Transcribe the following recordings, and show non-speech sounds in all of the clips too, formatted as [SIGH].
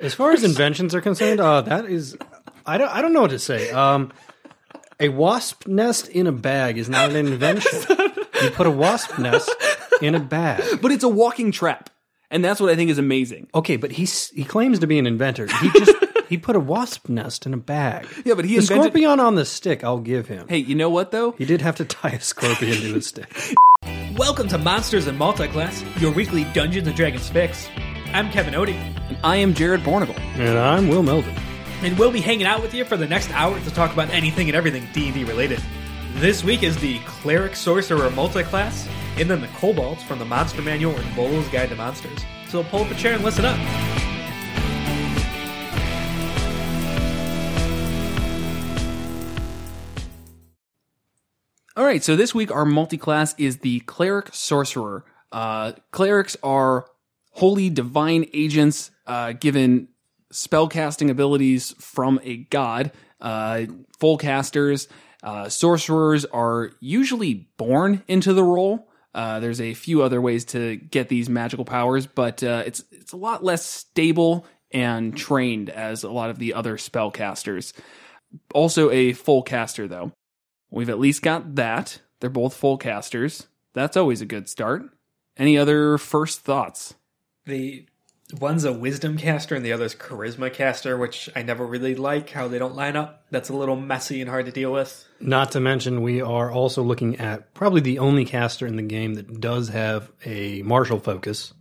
As far as inventions are concerned, uh, that is, I don't, I don't know what to say. Um, a wasp nest in a bag is not an invention. you put a wasp nest in a bag. But it's a walking trap. And that's what I think is amazing. Okay, but he's he claims to be an inventor. He just he put a wasp nest in a bag. Yeah, but he the invented- scorpion on the stick. I'll give him. Hey, you know what though? He did have to tie a scorpion to a stick. [LAUGHS] Welcome to Monsters and Multiclass, your weekly Dungeons and Dragons fix. I'm Kevin Odie, And I am Jared Bornagle. And I'm Will Melvin. and we'll be hanging out with you for the next hour to talk about anything and everything D&D related. This week is the Cleric Sorcerer Multiclass, and then the Kobolds from the Monster Manual and Volo's Guide to Monsters. So pull up a chair and listen up. All right, so this week our multi-class is the cleric sorcerer. Uh, clerics are holy divine agents uh, given spellcasting abilities from a god. Uh, full casters, uh, sorcerers are usually born into the role. Uh, there's a few other ways to get these magical powers, but uh, it's it's a lot less stable and trained as a lot of the other spellcasters. Also, a full caster though. We've at least got that. They're both full casters. That's always a good start. Any other first thoughts? The one's a Wisdom caster and the other's Charisma caster, which I never really like how they don't line up. That's a little messy and hard to deal with. Not to mention, we are also looking at probably the only caster in the game that does have a martial focus.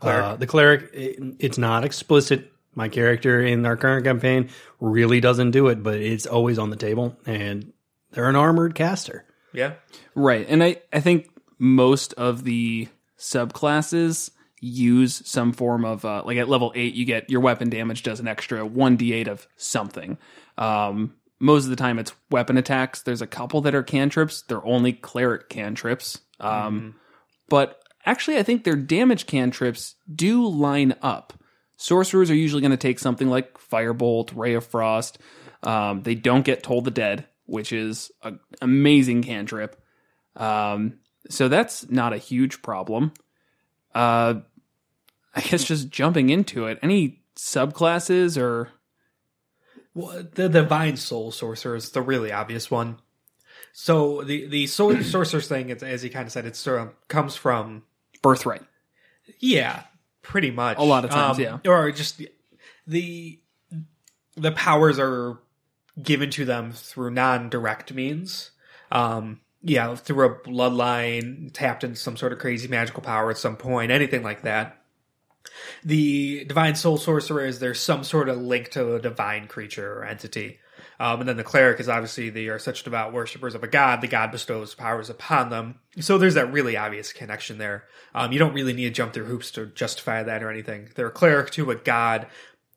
Cleric. Uh, the cleric, it- it's not explicit. My character in our current campaign really doesn't do it, but it's always on the table, and they're an armored caster. Yeah. Right. And I, I think most of the subclasses use some form of, uh, like at level 8, you get your weapon damage does an extra 1d8 of something. Um, most of the time it's weapon attacks. There's a couple that are cantrips. They're only cleric cantrips. Um, But actually, I think their damage cantrips do line up. Sorcerers are usually going to take something like Firebolt, Ray of Frost. Um, they don't get Toll the Dead, which is an amazing cantrip. Um, so that's not a huge problem. Uh, I guess just jumping into it. Any subclasses or Well, the divine soul sorcerer is the really obvious one. So the the soul [COUGHS] sorcerer's thing, it's, as he kind of said, it sort of comes from birthright? yeah, pretty much A lot of times, Um, yeah. or just the the powers are given to them through non direct means. Um, yeah, through a bloodline, tapped into some sort of crazy magical power at some point, anything like that. The divine soul sorcerer is there's some sort of link to a divine creature or entity. Um, and then the cleric is obviously they are such devout worshippers of a god. The god bestows powers upon them. So there's that really obvious connection there. Um, you don't really need to jump through hoops to justify that or anything. They're a cleric to a god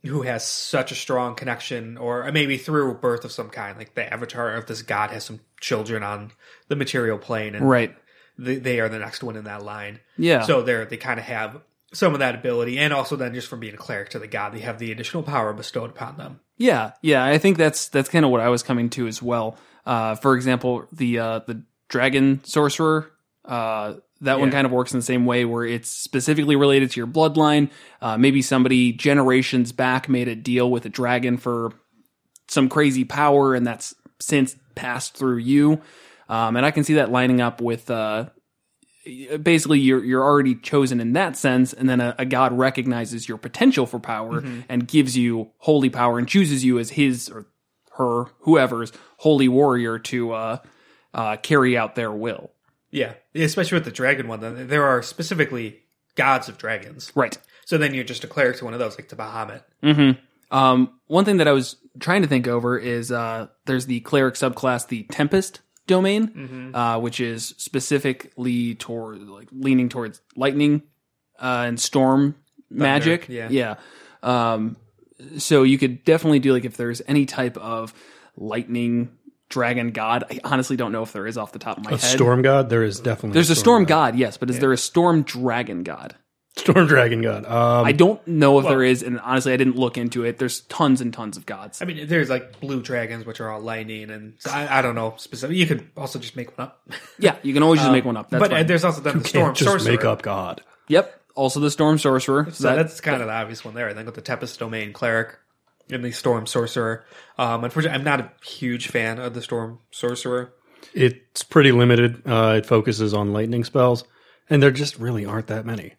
who has such a strong connection, or maybe through birth of some kind. Like the avatar of this god has some children on the material plane, and Right. they, they are the next one in that line. Yeah. So they're they kind of have some of that ability, and also then just from being a cleric to the god, they have the additional power bestowed upon them. Yeah, yeah, I think that's that's kind of what I was coming to as well. Uh, for example, the uh, the dragon sorcerer, uh, that one kind of works in the same way, where it's specifically related to your bloodline. Uh, maybe somebody generations back made a deal with a dragon for some crazy power, and that's since passed through you. Um, and I can see that lining up with uh, basically you're you're already chosen in that sense, and then a, a god recognizes your potential for power and gives you holy power and chooses you as his or her whoever's holy warrior to uh, uh, carry out their will. Yeah, especially with the dragon one. then There are specifically gods of dragons. Right. So then you're just a cleric to one of those, like to Bahamut. Um, one thing that I was trying to think over is uh, there's the cleric subclass, the Tempest domain, uh, which is specifically toward like leaning towards lightning uh, and storm magic. yeah. yeah. Um, so you could definitely do like if there's any type of lightning dragon god. I honestly don't know if there is off the top of my head. A head. storm god? There is definitely There's a storm god, yes, but is there a storm dragon god? Storm dragon god. Um, I don't know if there is, and honestly, I didn't look into it. There's tons and tons of gods. I mean, there's like blue dragons, which are all lightning, and so I, I don't know specific. You could also just make one up. [LAUGHS] Yeah, you can always just make one up. That's but uh, fine. there's also then the storm can't just sorcerer. make up god. Yep. also the Storm Sorcerer. So That- that's kind of the obvious one there. I think with the Tempest Domain Cleric and the Storm Sorcerer. Um, unfortunately, I'm not a huge fan of the Storm Sorcerer. It's pretty limited. Uh, it focuses on lightning spells, and there just really aren't that many.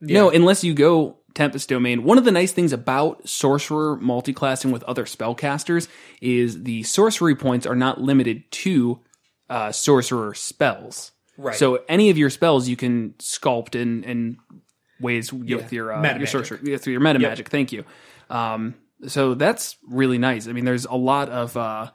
No, unless you go Tempest Domain. One of the nice things about Sorcerer multiclassing with other spellcasters is the sorcery points are not limited to uh, Sorcerer spells. Right. So any of your spells you can sculpt in, in ways with your uh, your sorcerer yeah, through your meta magic. Thank you. Um, so that's really nice. I mean, there's a lot of uh,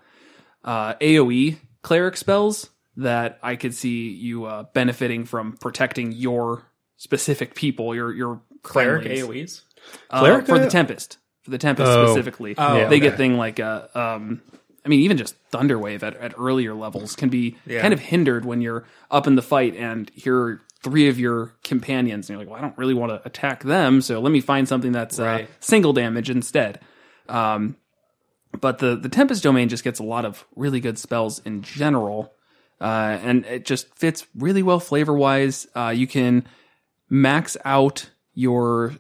uh, AOE cleric spells that I could see you uh, benefiting from protecting your specific people, your your Cleric. AoEs. Uh, Cleric, for the Tempest. For the Tempest Oh. specifically, Oh, they okay. get thing like uh, um, I mean, even just Thunderwave at, at earlier levels can be Yeah. kind of hindered when you're up in the fight and here are three of your companions, and you're like, well, I don't really want to attack them, so let me find something that's uh, single damage instead. Um, but the the Tempest domain just gets a lot of really good spells in general, uh, and it just fits really well flavor wise. Uh, you can max out your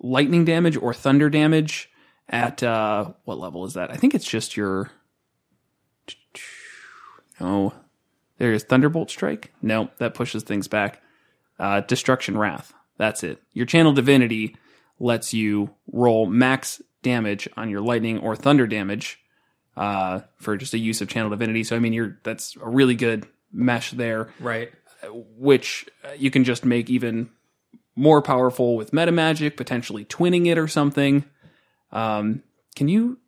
lightning damage or thunder damage at uh, what level is that? I think it's just your. Oh, there's Thunderbolt Strike. No, that pushes things back. Uh, Destructive Wrath. That's it. Your Channel Divinity lets you roll max damage on your lightning or thunder damage uh, for just a use of Channel Divinity. So I mean, you're that's a really good mesh there Right. which uh, you can just make even more powerful with meta magic, potentially twinning it or something. Um, can you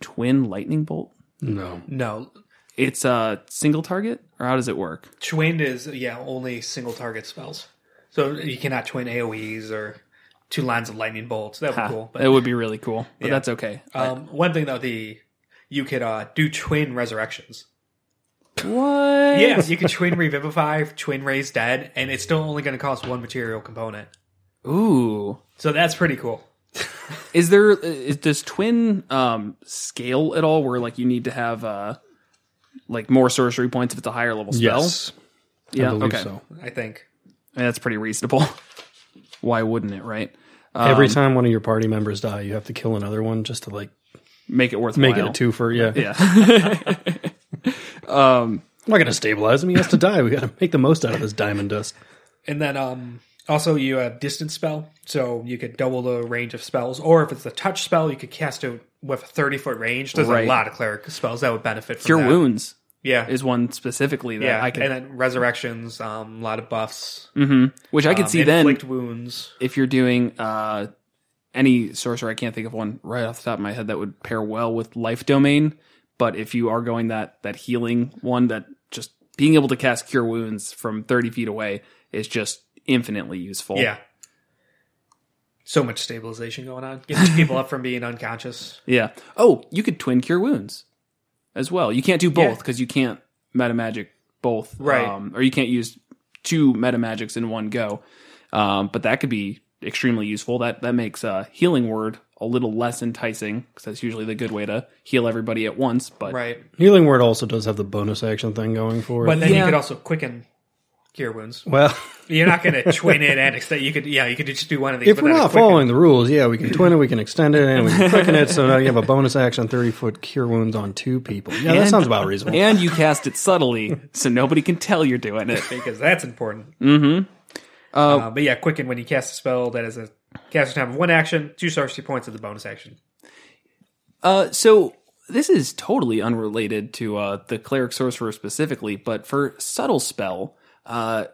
twin lightning bolt? No. No. It's a single target, or how does it work? Twin is, yeah, only single target spells. So you cannot twin AoEs or two lines of lightning bolts. That would be cool. But It would be really cool, but Yeah. that's okay. um, one thing though, the you could uh, do twin resurrections. what? Yeah, you could twin revivify, twin raise dead, and it's still only going to cost one material component. Ooh. So that's pretty cool. Is there is does twin um scale at all where like you need to have uh like more sorcery points if it's a higher level spell? Yes. Yeah, I believe okay. so. I think. I mean, that's pretty reasonable. [LAUGHS] Why wouldn't it, right? Every time one of your party members die, you have to kill another one just to like Make it worth make it a twofer. Yeah. Yeah. [LAUGHS] I'm not gonna stabilize him. He has to die. We got to make the most out of this diamond dust. And then um, also you have distance spell, so you could double the range of spells. Or if it's a touch spell, you could cast it with a thirty foot range. There's Right. a lot of cleric spells that would benefit from Cure that. wounds Yeah, is one specifically that yeah, I can. and then resurrections, um, a lot of buffs. which I could um, see then wounds. if you're doing uh, any sorcerer. I can't think of one right off the top of my head that would pair well with life domain. But if you are going that that healing one, that just being able to cast cure wounds from 30 feet away is just infinitely useful. Yeah. So much stabilization going on. Getting people up from being unconscious. Yeah. Oh, you could twin cure wounds as well. You can't do both Yeah. because you can't meta magic both, Right. Um, or you can't use two meta magics in one go. Um, but that could be extremely useful. That that makes uh, healing word a little less enticing because that's usually the good way to heal everybody at once. But Right. Healing word also does have the bonus action thing going for it. But then Yeah. you could also quicken cure wounds. well, You're not going [LAUGHS] to twin it and extend. You could, yeah, you could just do one of these. if we're not quicken- following the rules, yeah, we can twin it, we can extend it, and we can quicken it. So now you have a bonus action, thirty foot cure wounds on two people. Yeah, that And- sounds about reasonable. and you cast it subtly so nobody can tell you're doing it. because that's important. Mm-hmm. Uh, but yeah, quicken when you cast a spell that is a caster time of one action, two sorcery points of the bonus action. Uh, so this is totally unrelated to uh, the cleric sorcerer specifically, but for subtle spell, uh,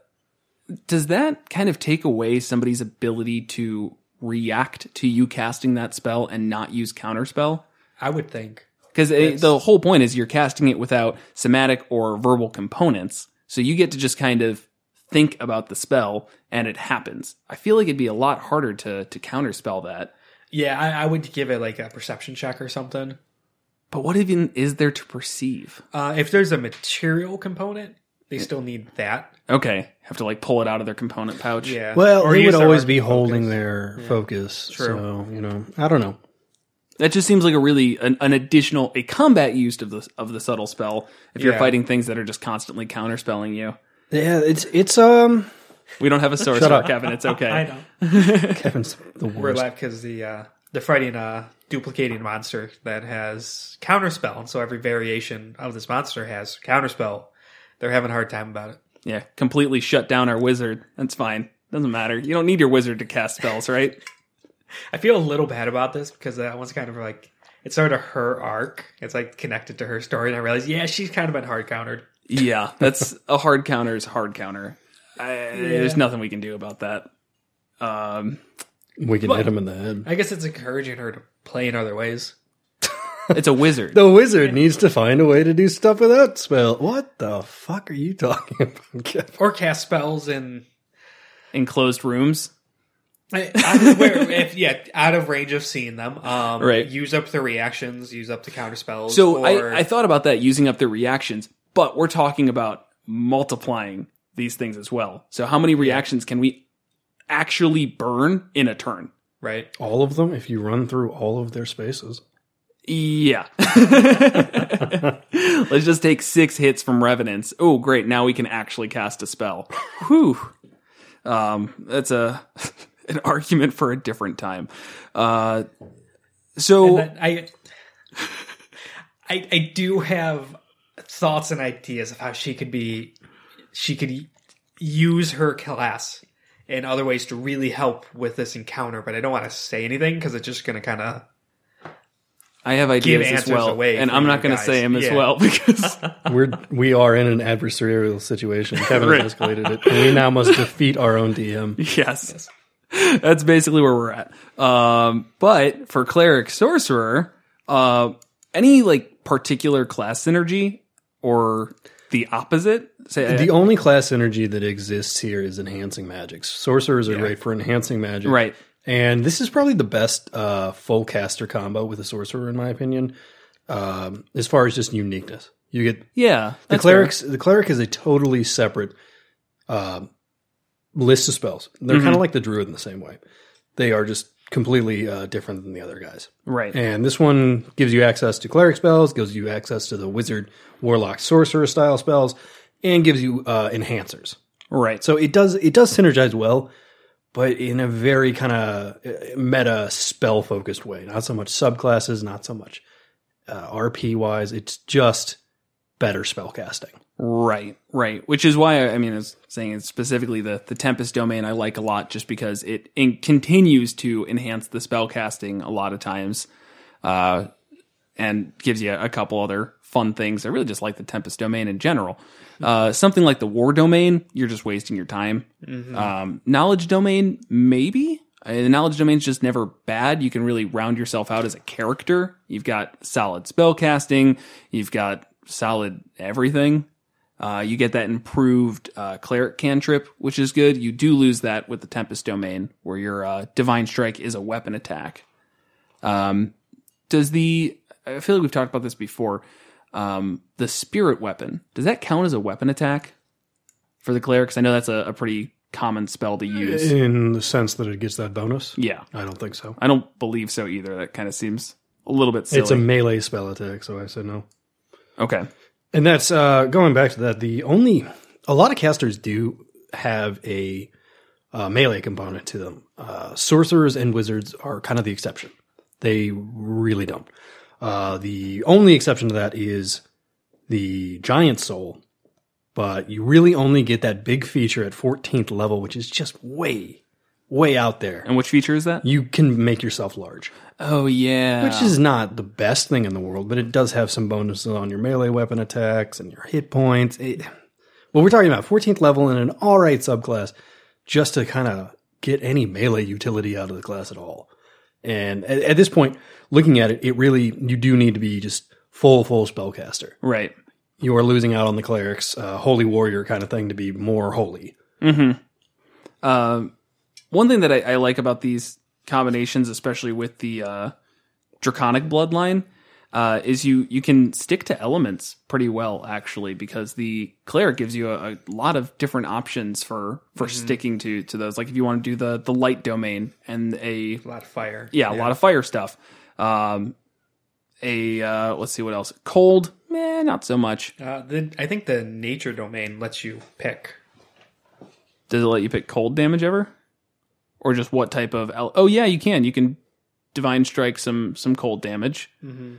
does that kind of take away somebody's ability to react to you casting that spell and not use counterspell? I would think. Because the whole point is you're casting it without somatic or verbal components, so you get to just kind of think about the spell and it happens. I feel like it'd be a lot harder to to counterspell that. Yeah, I, I would give it like a perception check or something. But what even is there to perceive? Uh, if there's a material component, they still need that. Okay, have to like pull it out of their component pouch. Yeah. Well, Or they would always arcane be focus. holding their focus. True. So you know, I don't know. that just seems like a really an, an additional a combat use of the of the subtle spell. If you're Yeah. fighting things that are just constantly counterspelling you, Yeah, it's it's um, We don't have a sorcerer, up. Kevin. It's okay. I know. [LAUGHS] [LAUGHS] Kevin's the We're worst. left because the uh, they're fighting a duplicating monster that has counterspell, and so every variation of this monster has counterspell. They're having a hard time about it. Yeah, completely shut down our wizard. That's fine. Doesn't matter. You don't need your wizard to cast spells, right? [LAUGHS] I feel a little bad about this because that was kind of like it's sort of her arc. It's like connected to her story, and I realize, yeah, she's kind of been hard countered. yeah, [LAUGHS] that's a hard counter is hard counter. I, There's nothing we can do about that. Um, we can hit him in the head. I guess it's encouraging her to play in other ways. It's a wizard. The wizard needs to find a way to do stuff without spell. What the fuck are you talking about, Kevin? Or cast spells in Enclosed rooms. out of, where, if, yeah, out of range of seeing them. Um, Right. Use up the reactions. Use up the counter spells. So or, I, I thought about that using up the reactions, but we're talking about multiplying these things as well. So how many reactions can we actually burn in a turn? right. All of them, if you run through all of their spaces. Yeah. [LAUGHS] Let's just take six hits from Revenants. Oh, great. Now we can actually cast a spell. [LAUGHS] Whew. Um, that's a [LAUGHS] an argument for a different time. Uh, so I, I I do have thoughts and ideas of how she could be she could use her class in other ways to really help with this encounter, but I don't want to say anything because it's just going to kind of I have ideas as well, away and I'm not going to say them as Yeah. well [LAUGHS] because [LAUGHS] We're we are in an adversarial situation. [LAUGHS] Kevin has escalated it, and we now must defeat our own DM. yes, that's basically where we're at. Um, but for cleric sorcerer, uh, any like particular class synergy or the opposite? Say The only class synergy that exists here is enhancing magics. Sorcerers are great for enhancing magic, right. And this is probably the best uh, full caster combo with a sorcerer, in my opinion, um, as far as just uniqueness. You get Yeah, the clerics. The cleric is a totally separate um list of spells. They're kind of like the druid in the same way. They are just completely uh, different than the other guys. right. And this one gives you access to cleric spells, gives you access to the wizard, warlock, sorcerer style spells, and gives you uh, enhancers. right. So it does it does synergize well, but in a very kind of meta spell focused way. Not so much subclasses, not so much uh, RP wise. It's just better spell casting. Right, right. Which is why I, mean, I was saying it's specifically the the Tempest domain I like a lot, just because it in, continues to enhance the spell casting a lot of times, uh, and gives you a, couple other fun things. I really just like the Tempest domain in general. Uh, something like the War domain, you're just wasting your time. Um, knowledge domain, maybe. The knowledge domain's just never bad. You can really round yourself out as a character. You've got solid spell casting. You've got solid everything. Uh, you get that improved uh, cleric cantrip, which is good. You do lose that with the Tempest domain, where your uh, divine strike is a weapon attack. Um, does the I feel like we've talked about this before. Um, the spirit weapon does that count as a weapon attack for the clerics? I know that's a, a pretty common spell to use. In the sense that it gets that bonus? Yeah, I don't think so. I don't believe so either. That kind of seems a little bit silly. It's a melee spell attack, so I said no. okay. And that's uh, going back to that. The only a lot of casters do have a uh, melee component to them. Uh, sorcerers and wizards are kind of the exception. They really don't. Uh, the only exception to that is the giant soul, but you really only get that big feature at 14th level, which is just way, way out there. And which feature is that? You can make yourself large Oh yeah, which is not the best thing in the world, but it does have some bonuses on your melee weapon attacks and your hit points. It, well, we're talking about 14th level in an all right subclass just to kind of get any melee utility out of the class at all. And at, at this point, looking at it, it really, you do need to be just full, full spellcaster. right. You are losing out on the clerics, uh, holy warrior kind of thing to be more holy. Um, one thing that I, I like about these combinations, especially with the uh, draconic bloodline, uh, is you you can stick to elements pretty well actually because the cleric gives you a, a lot of different options for for sticking to to those. Like if you want to do the the light domain and a A lot of fire. yeah, a lot of fire stuff. Um, a uh, let's see what else. Cold, eh, not so much. Uh, the, I think the nature domain lets you pick. Does it let you pick cold damage ever, or just what type of? el- Oh yeah, you can. You can divine strike some some cold damage, Mm-hmm.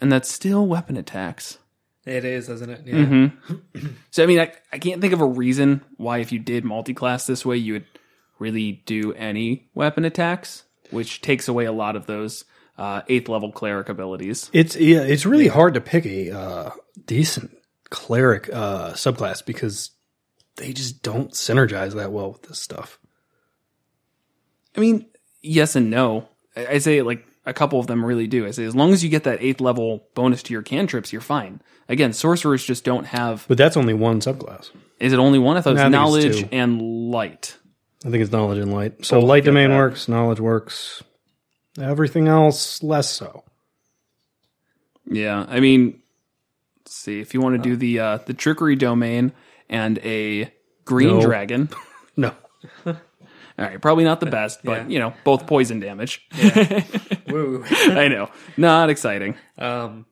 And that's still weapon attacks. It is, isn't it? Yeah. Mm-hmm. So I mean, I, I can't think of a reason why if you did multi-class this way, you would really do any weapon attacks, which takes away a lot of those uh, eighth level cleric abilities. It's yeah, it's really hard to pick a uh, decent cleric uh, subclass because they just don't synergize that well with this stuff. I mean, yes and no. I, I say like a couple of them really do. I say as long as you get that eighth level bonus to your cantrips, you're fine. Again, sorcerers just don't have. But that's only one subclass. Is it only one? I thought it I was think it's knowledge two. and light. I think it's knowledge and light. So light domain that. works, knowledge works. Everything else less so. Yeah, I mean, let's see if you want to do the uh, the trickery domain and a green No. dragon. [LAUGHS] No. [LAUGHS] All right, probably not the best, but Yeah. you know, both poison damage. [LAUGHS] Woo. I know, not exciting. Um,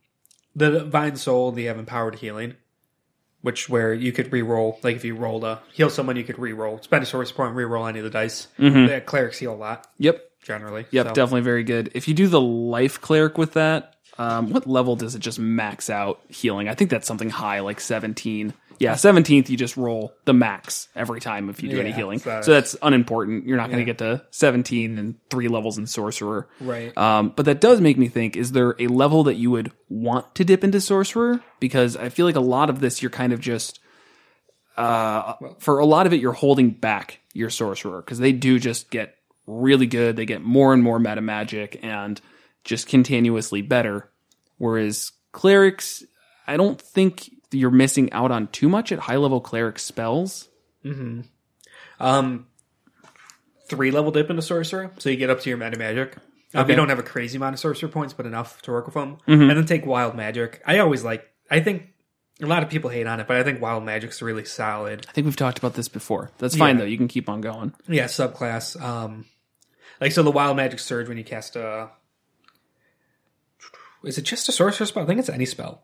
the divine soul, they have empowered healing, which where you could re-roll. Like if you rolled a heal someone, you could re-roll. Spend a source point, re-roll any of the dice. The clerics heal a lot Yep, generally. yep, so. definitely very good. If you do the life cleric with that, um, what level does it just max out healing? I think that's something high, like seventeen. Yeah, seventeenth. You just roll the max every time if you do any Yeah, healing. so- So that's unimportant. You're not going to get to seventeen and three levels in sorcerer. Right. Um, but that does make me think: is there a level that you would want to dip into sorcerer? Because I feel like a lot of this, you're kind of just uh, for a lot of it, you're holding back your sorcerer because they do just get really good. They get more and more meta magic and just continuously better. Whereas clerics, I don't think you're missing out on too much at high level cleric spells. Hmm. Um, three level dip into sorcerer, so you get up to your meta magic. Um, Okay. You don't have a crazy amount of sorcerer points, but enough to work with them. Mm-hmm. And then take wild magic. I always like. I think a lot of people hate on it, but I think wild magic's really solid. I think we've talked about this before. That's fine Yeah. though. You can keep on going. Yeah, subclass. Um, like so, the wild magic surge when you cast a. Is it just a sorcerer spell? I think it's any spell.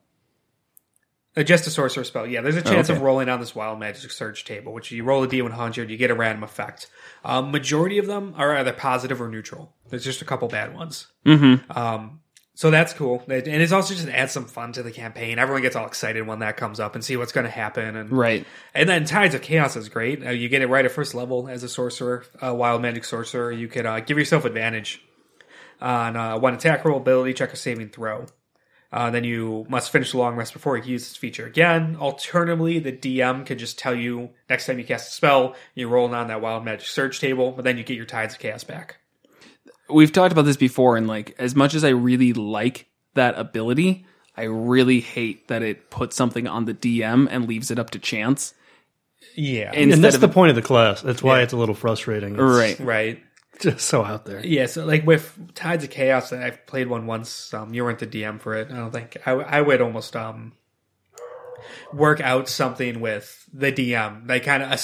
Uh, just a sorcerer spell. Yeah, there's a chance okay. of rolling on this wild magic surge table, which you roll a d100, you get a random effect. Um, majority of them are either positive or neutral. There's just a couple bad ones. Mm-hmm. Um, so that's cool, and it's also just adds some fun to the campaign. Everyone gets all excited when that comes up and see what's going to happen. And Right. and then Tides of Chaos is great. Uh, you get it right at first level as a sorcerer, a wild magic sorcerer. You could uh, give yourself advantage on uh, one attack roll, ability check, or saving throw. Uh, then you must finish the long rest before you use this feature again. Alternatively, the DM could just tell you next time you cast a spell, you're rolling on that wild magic surge table, but then you get your Tides of Chaos back. we've talked about this before and like as much as I really like that ability, I really hate that it puts something on the DM and leaves it up to chance. Yeah. Instead and that's of the point of the class. That's why Yeah. it's a little frustrating. It's right. right. [LAUGHS] Just so out there. Yeah, so like with Tides of Chaos, I've played one once. Um, you weren't the DM for it. I don't think I, I would almost um work out something with the DM, like kind of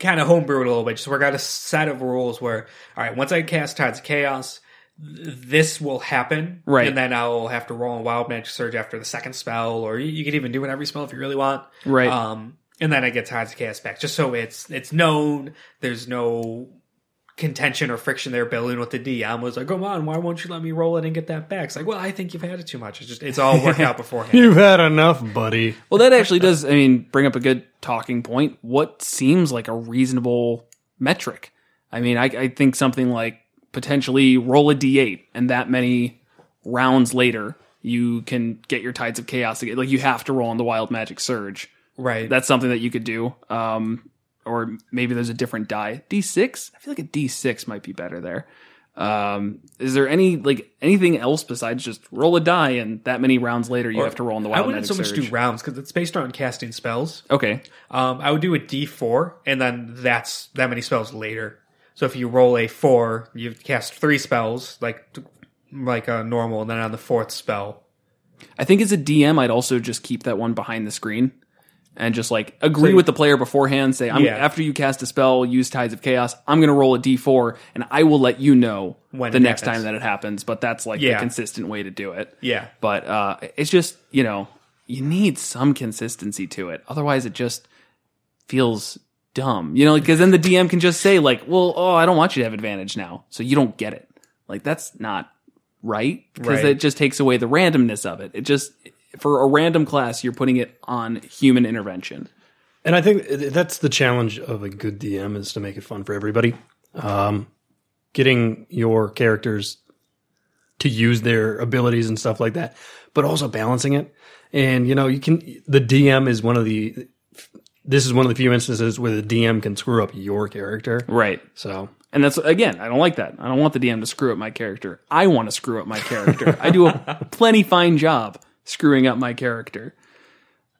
kind of homebrew it a little bit. Just work out a set of rules where, all right, once I cast Tides of Chaos, th- this will happen, Right. And then I'll have to roll a Wild Magic Surge after the second spell, or you, you could even do it every spell if you really want, Right. Um, and then I get Tides of Chaos back, just so it's it's known. There's no contention or friction there building with the DM was like, come on, why won't you let me roll it and get that back? It's like, well, I think you've had it too much. It's just, it's all worked [LAUGHS] out beforehand. You've had enough, buddy. Well, that actually does, I mean, bring up a good talking point. What seems like a reasonable metric? I mean, I, I think something like potentially roll a d8 and that many rounds later, you can get your Tides of Chaos again. Like, you have to roll on the Wild Magic Surge. Right. That's something that you could do. Um, or maybe there's a different die. D6? I feel like a D6 might be better there. Um, is there any, like, anything else besides just roll a die and that many rounds later you have to roll on the wild? I wouldn't so much Surge? do rounds because it's based on casting spells. Okay. Um, I would do a D4 and then that's that many spells later. So if you roll a four, you cast three spells like, like a normal and then on the fourth spell. I think as a DM, I'd also just keep that one behind the screen and just like agree So- with the player beforehand. Say, I'm, Yeah. after you cast a spell, use Tides of Chaos, I'm going to roll a d4 and I will let you know When the next happens. time that it happens. But that's like Yeah. the consistent way to do it. Yeah. But uh, it's just, you know, you need some consistency to it. Otherwise, it just feels dumb. You know, because then the DM can just say like, "Well, oh, I don't want you to have advantage now, so you don't get it." Like that's not right because Right. it just takes away the randomness of it. It just for a random class, you're putting it on human intervention. And I think that's the challenge of a good DM is to make it fun for everybody. Um, getting your characters to use their abilities and stuff like that, but also balancing it. And you know, you can the DM is one of the this is one of the few instances where the DM can screw up your character. Right. So And that's again, I don't like that. I don't want the DM to screw up my character. I want to screw up my character. I do a [LAUGHS] plenty fine job screwing up my character.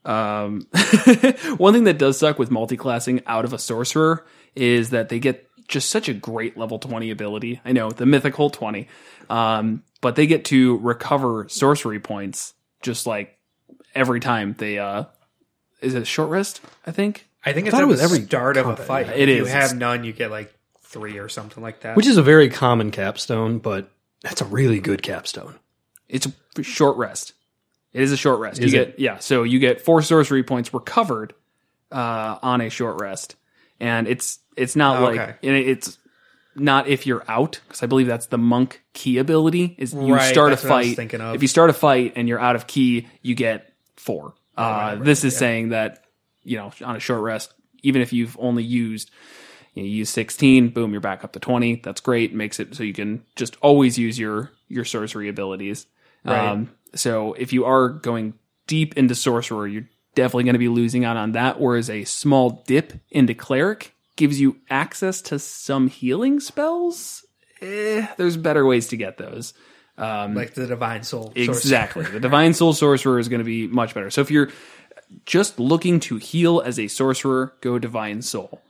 Um, [LAUGHS] one thing that does suck with multi-classing out of a sorcerer is that they get just such a great level 20 ability. I know the mythical 20. Um, but they get to recover sorcery points just like every time they, uh, is it a short rest? I think. I think it's thought at it was the every start of a combat, fight. yeah. If It you have none, you get like three or something like that. which is a very common capstone, but that's a really good capstone. It's a short rest. It is a short rest. Is you it? get yeah, so you get four sorcery points recovered uh, on a short rest, and it's it's not Oh, like okay. it's not if you're out because I believe that's the monk ki ability is you Right, start a fight. thinking of. If you start a fight and you're out of ki, you get four. Uh, right, right, this is yeah. saying that you know on a short rest, even if you've only used you, know, you use 16 boom you're back up to 20 that's great makes it so you can just always use your your sorcery abilities Right. um, so if you are going deep into sorcerer you're definitely going to be losing out on that whereas a small dip into cleric gives you access to some healing spells eh, there's better ways to get those like the divine soul. sorcerer. Exactly. the divine soul sorcerer is going to be much better. So if you're just looking to heal as a sorcerer, go divine soul.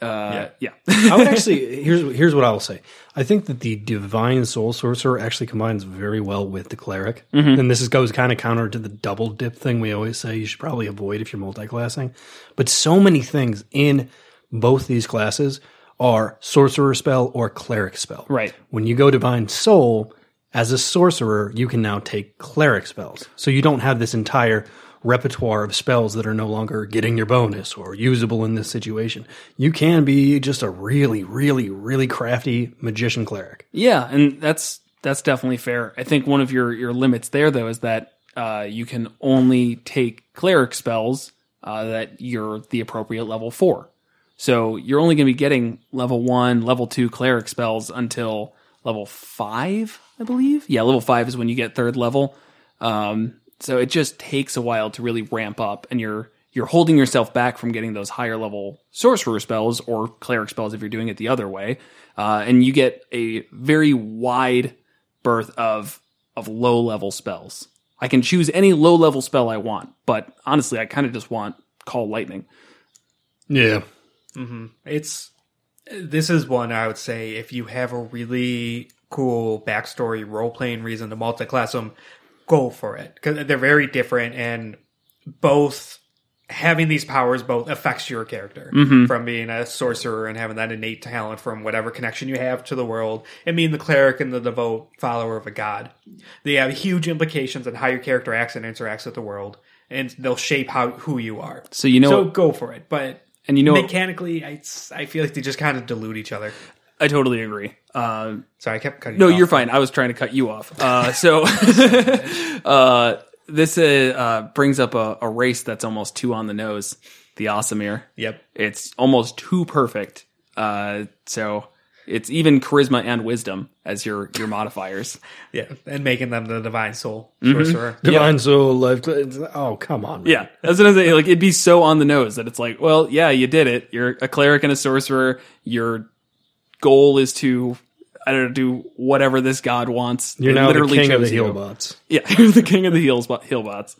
Uh, yeah. I would actually here's here's what I will say. I think that the divine soul sorcerer actually combines very well with the cleric, and this is, goes kind of counter to the double dip thing we always say you should probably avoid if you're multi-classing. But so many things in both these classes are sorcerer spell or cleric spell. Right. When you go divine soul as a sorcerer, you can now take cleric spells. So you don't have this entire repertoire of spells that are no longer getting your bonus or usable in this situation. You can be just a really, really, really crafty magician cleric. Yeah, and that's that's definitely fair. I think one of your your limits there though is that uh, you can only take cleric spells uh, that you're the appropriate level for. So you're only going to be getting level one, level two cleric spells until level five, I believe. Yeah, level five is when you get third level. Um, so it just takes a while to really ramp up, and you're you're holding yourself back from getting those higher level sorcerer spells or cleric spells if you're doing it the other way. Uh, and you get a very wide berth of of low level spells. I can choose any low level spell I want, but honestly, I kind of just want call lightning. Yeah. It's this is one I would say if you have a really cool backstory role playing reason to multi-class them, go for it because they're very different and both having these powers both affects your character mm-hmm. from being a sorcerer and having that innate talent from whatever connection you have to the world and being the cleric and the devout follower of a god. They have huge implications on how your character acts and interacts with the world and they'll shape how who you are. So you know, So go for it, but and you know, mechanically, I, I feel like they just kind of dilute each other. I totally agree. Uh, Sorry, I kept cutting. No, you off. No, you're fine. I was trying to cut you off. Uh, so [LAUGHS] uh, this uh, uh, brings up a, a race that's almost too on the nose. The Aasimar. Yep. It's almost too perfect. Uh, so it's even charisma and wisdom as your your modifiers. Yeah, and making them the divine soul Mm-hmm. sorcerer. Divine soul, life. Oh, come on. Man. Yeah, that's what I'm saying. Like it'd be so on the nose that it's like, well, yeah, you did it. You're a cleric and a sorcerer. Your goal is to, I don't know, do whatever this god wants. You're now the king of the heal bots. [LAUGHS] Yeah, you're the king of the heals heal bots.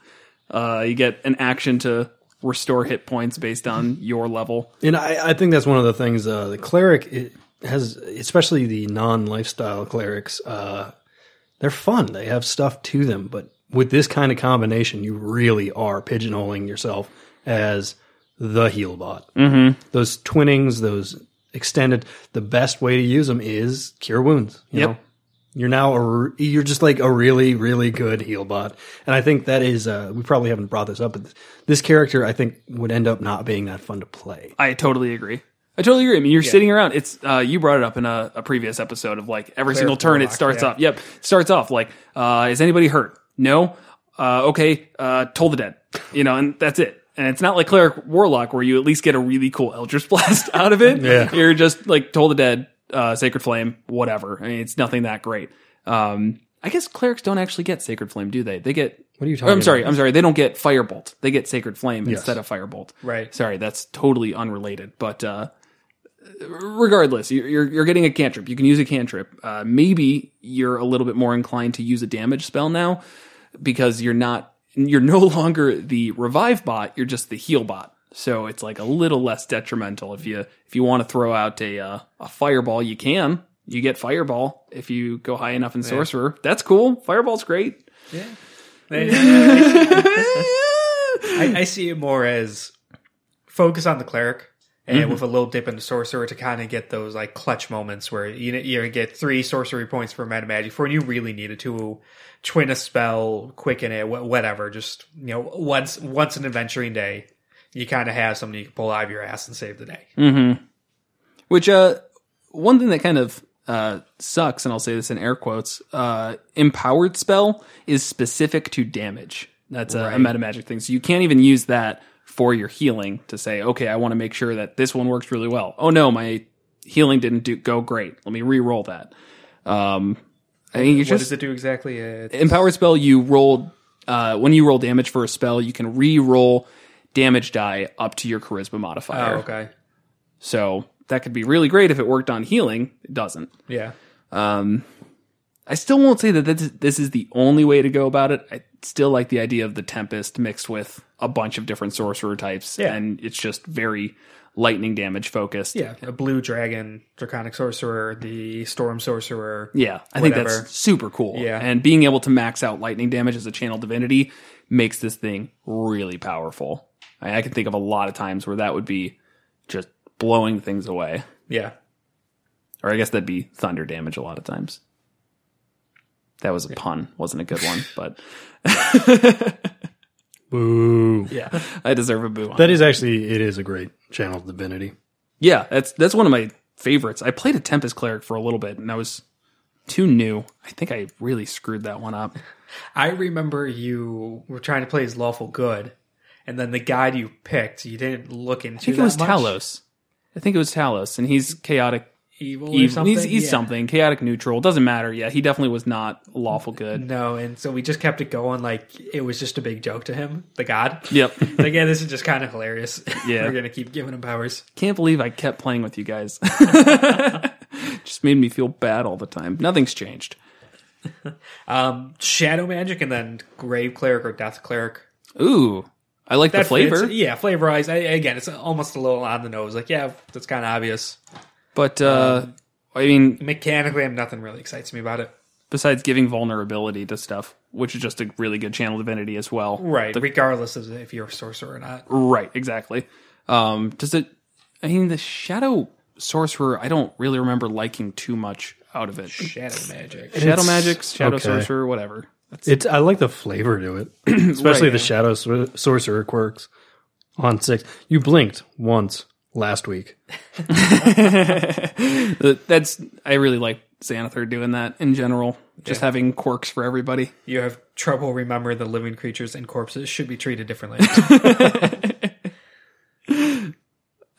Uh, you get an action to restore hit points based on your level. And I, I think that's one of the things. Uh, the cleric it has, especially the non-lifestyle clerics. Uh, they're fun. They have stuff to them, but with this kind of combination, you really are pigeonholing yourself as the heal bot. Mm-hmm. Those twinnings, those extended. The best way to use them is cure wounds. You Yep. know? You're now a, you're just like a really really good heal bot, and I think that is uh, we probably haven't brought this up, but this character I think would end up not being that fun to play. I totally agree. I totally agree. I mean, you're sitting around. It's uh, you brought it up in a, a previous episode of like every single turn it starts yeah. off. Yep, starts off like, uh, is anybody hurt? No. Uh, okay. Uh, toll the dead. You know, and that's it. And it's not like cleric warlock where you at least get a really cool Eldritch blast [LAUGHS] out of it. Yeah. You're just like toll the dead, uh, sacred flame, whatever. I mean, it's nothing that great. Um, I guess clerics don't actually get sacred flame, do they? They get. What are you talking I'm sorry. about? I'm sorry. They don't get firebolt. They get sacred flame Yes. instead of firebolt. Right. Sorry, that's totally unrelated. But uh, regardless, you're, you're you're getting a cantrip. You can use a cantrip. Uh, maybe you're a little bit more inclined to use a damage spell now because you're not you're no [LAUGHS] longer the revive bot. You're just the heal bot. So it's like a little less detrimental. If you if you want to throw out a uh, a fireball, you can. You get fireball if you go high enough in sorcerer. That's cool. Fireball's great. [LAUGHS] I, I see it more as focus on the cleric and Mm-hmm. with a little dip into sorcerer to kind of get those like clutch moments where you you get three sorcery points for meta magic for when you really need it to twin a spell, quicken it, whatever. Just you know, once once an adventuring day, you kind of have something you can pull out of your ass and save the day. Which uh, one thing that kind of uh, sucks, and I'll say this in air quotes, uh, empowered spell is specific to damage. That's a, a meta magic thing. So you can't even use that for your healing to say, okay, I want to make sure that this one works really well. Oh no, my healing didn't do go great. Let me re-roll that. Um, I think you What just does it do exactly? It's, empowered spell. You roll uh, when you roll damage for a spell, you can re-roll damage die up to your charisma oh, modifier. okay. So that could be really great if it worked on healing. It doesn't. Yeah. I still won't say that this, this is the only way to go about it. I still like the idea of the Tempest mixed with a bunch of different sorcerer types, Yeah. and it's just very lightning damage focused. Yeah. A blue dragon, draconic sorcerer, the storm sorcerer. Yeah, I think that's super cool. Yeah. and being able to max out lightning damage as a channel divinity makes this thing really powerful. I, I can think of a lot of times where that would be just blowing things away, Yeah. or I guess that'd be thunder damage a lot of times. That was a pun, wasn't a good one, [LAUGHS] but Boo. yeah, I deserve a boo. On That is actually it is a great channel divinity. Yeah, that's that's one of my favorites. I played a Tempest cleric for a little bit, and I was too new. I think I really screwed that one up. I remember you were trying to play as lawful good, and then the guide you picked, you didn't look into. I think it was much. Talos. I think it was Talos, and he's chaotic. Evil, Evil. something. He's, he's Yeah. something chaotic neutral. Doesn't matter. Yeah, he definitely was not lawful good. No, and so we just kept it going like it was just a big joke to him, the god. Yep. [LAUGHS] like, yeah, this is just kind of hilarious. [LAUGHS] Yeah. we're gonna keep giving him powers. Can't believe I kept playing with you guys. [LAUGHS] Just made me feel bad all the time. Nothing's changed. Um, shadow magic, and then grave cleric or death cleric. Ooh, I like the That flavor, fits- yeah, flavorized. I, again, it's almost a little on the nose. Like, yeah, that's kind of obvious. But uh, I mean, Mechanically, nothing really excites me about it. besides giving vulnerability to stuff, which is just a really good channel divinity as well. Right, regardless of if you're a sorcerer or not. Right, exactly. Um, does it? I mean, the shadow sorcerer. I don't really remember liking too much out of it. Shadow magic. Shadow It's- magic, shadow okay. sorcerer, whatever. That's, It's I like the flavor to it, [CLEARS THROAT] especially Right. the shadow Sor- sorcerer quirks on six. You blinked once last week. [LAUGHS] that's. I really like Xanathar doing that in general. Just having quirks for everybody. You have trouble remembering the living creatures and corpses should be treated differently. [LAUGHS]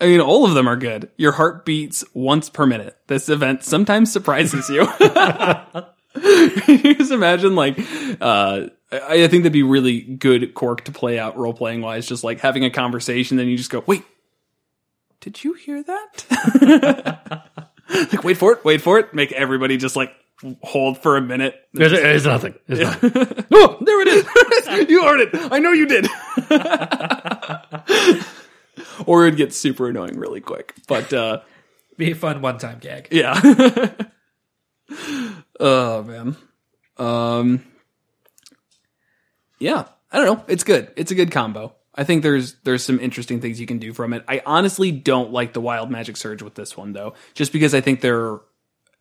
I mean, all of them are good. Your heart beats once per minute. This event sometimes surprises you. [LAUGHS] you just imagine, like, uh, I, I think that'd be really good quirk to play out role playing wise. Just like having a conversation, then you just go, "Wait, did you hear that?" [LAUGHS] like, wait for it, wait for it. Make everybody just like hold for a minute. There's, there's nothing. There's nothing. [LAUGHS] oh, there it is. [LAUGHS] you heard it. I know you did. or it'd get super annoying really quick. But uh, be a fun one time gag. yeah. oh man. Um. Yeah, I don't know. It's good. It's a good combo. I think there's there's some interesting things you can do from it. I honestly don't like the wild magic surge with this one though, just because I think there are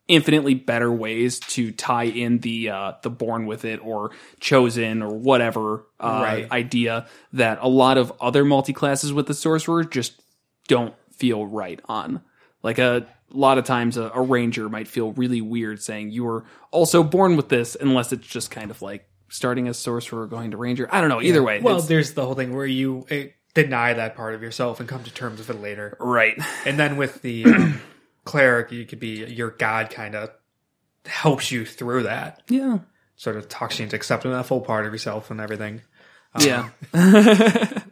infinitely better ways to tie in the uh, the born with it or chosen or whatever uh, Right. idea that a lot of other multi classes with the sorcerer just don't feel right on. Like a lot of times a, a ranger might feel really weird saying you were also born with this unless it's just kind of like starting as sorcerer going to ranger. I don't know. Either way, Well, there's the whole thing where you uh, deny that part of yourself and come to terms with it later. right. And then with the [CLEARS THROAT] um, cleric, you could be your god kind of helps you through that. Yeah. Sort of talks you into accepting that full part of yourself and everything. Yeah. [LAUGHS] [LAUGHS] wait,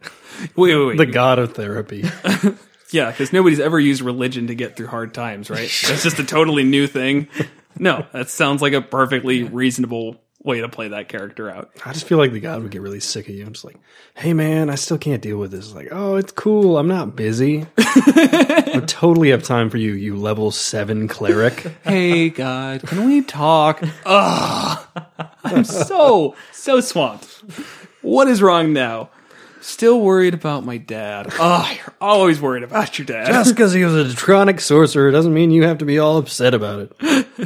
wait, wait. The god of therapy. [LAUGHS] yeah, because nobody's ever used religion to get through hard times, right? That's just a totally new thing. No, that sounds like a perfectly reasonable way to play that character out. I just feel like the god would get really sick of you. I'm just like, hey man, I still can't deal with this. It's like, oh, it's cool. I'm not busy. [LAUGHS] I totally have time for you, you level seven cleric. Hey, God, can we talk? Ugh. I'm so, so swamped. What is wrong now? Still worried about my dad. Oh, you're always worried about your dad. Just because he was a Draconic sorcerer doesn't mean you have to be all upset about it. [LAUGHS]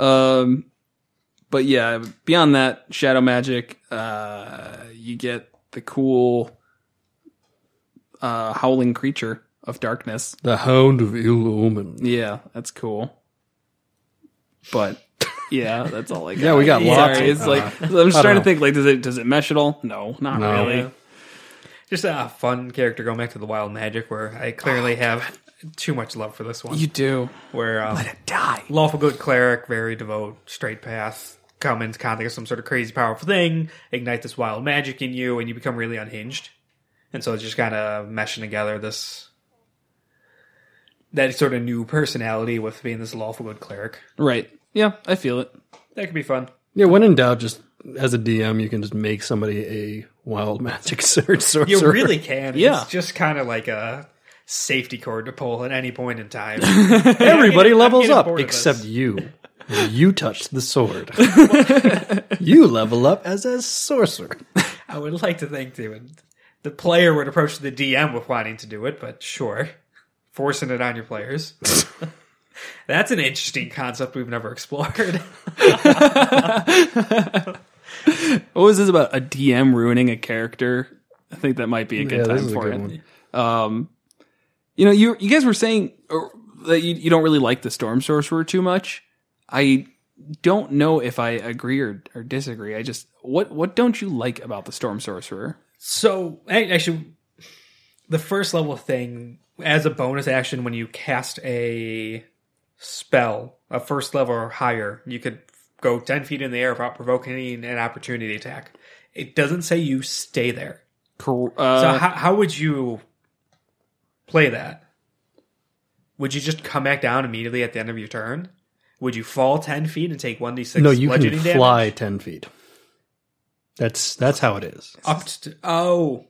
Um, but yeah, beyond that, shadow magic, uh, you get the cool, uh, howling creature of darkness. The Hound of Ill Omen. Yeah, that's cool. But yeah, that's all I got. [LAUGHS] Yeah, we got lots Sorry, of- it's like uh, I'm [LAUGHS] just I trying to think. Like, does it does it mesh at all? No, not No. really. Just a fun character going back to the wild magic where I clearly have too much love for this one. You do. where um, let it Die. lawful good cleric, very devout, straight path, come into contact with some sort of crazy powerful thing, ignite this wild magic in you, and you become really unhinged. And so it's just kind of meshing together this that sort of new personality with being this lawful good cleric. Right. Yeah, I feel it. That could be fun. Yeah, when in doubt, just as a DM, you can just make somebody a wild [LAUGHS] magic search sorcerer. You really can. Yeah. It's just kind of like a safety cord to pull at any point in time. [LAUGHS] Everybody [LAUGHS] I'm levels up except you. You touch the sword. [LAUGHS] you level up as a sorcerer. I would like to think they would, the player would approach the DM with wanting to do it, but sure, forcing it on your players. [LAUGHS] That's an interesting concept we've never explored. [LAUGHS] What was this about a DM ruining a character? I think that might be a good Yeah, time for good it. Um, you know, you you guys were saying or, that you, you don't really like the storm sorcerer too much. I don't know if I agree or, or disagree. I just what what don't you like about the storm sorcerer? so, actually, the first level thing, as a bonus action, when you cast a spell, a first level or higher, you could go 10 feet in the air without provoking an opportunity attack. It doesn't say you stay there. Cor- So uh, how, how would you play that? Would you just come back down immediately at the end of your turn? Would you fall ten feet and take one d six? No, you can bludgeoning fly damage? ten feet. That's that's how it is. up to oh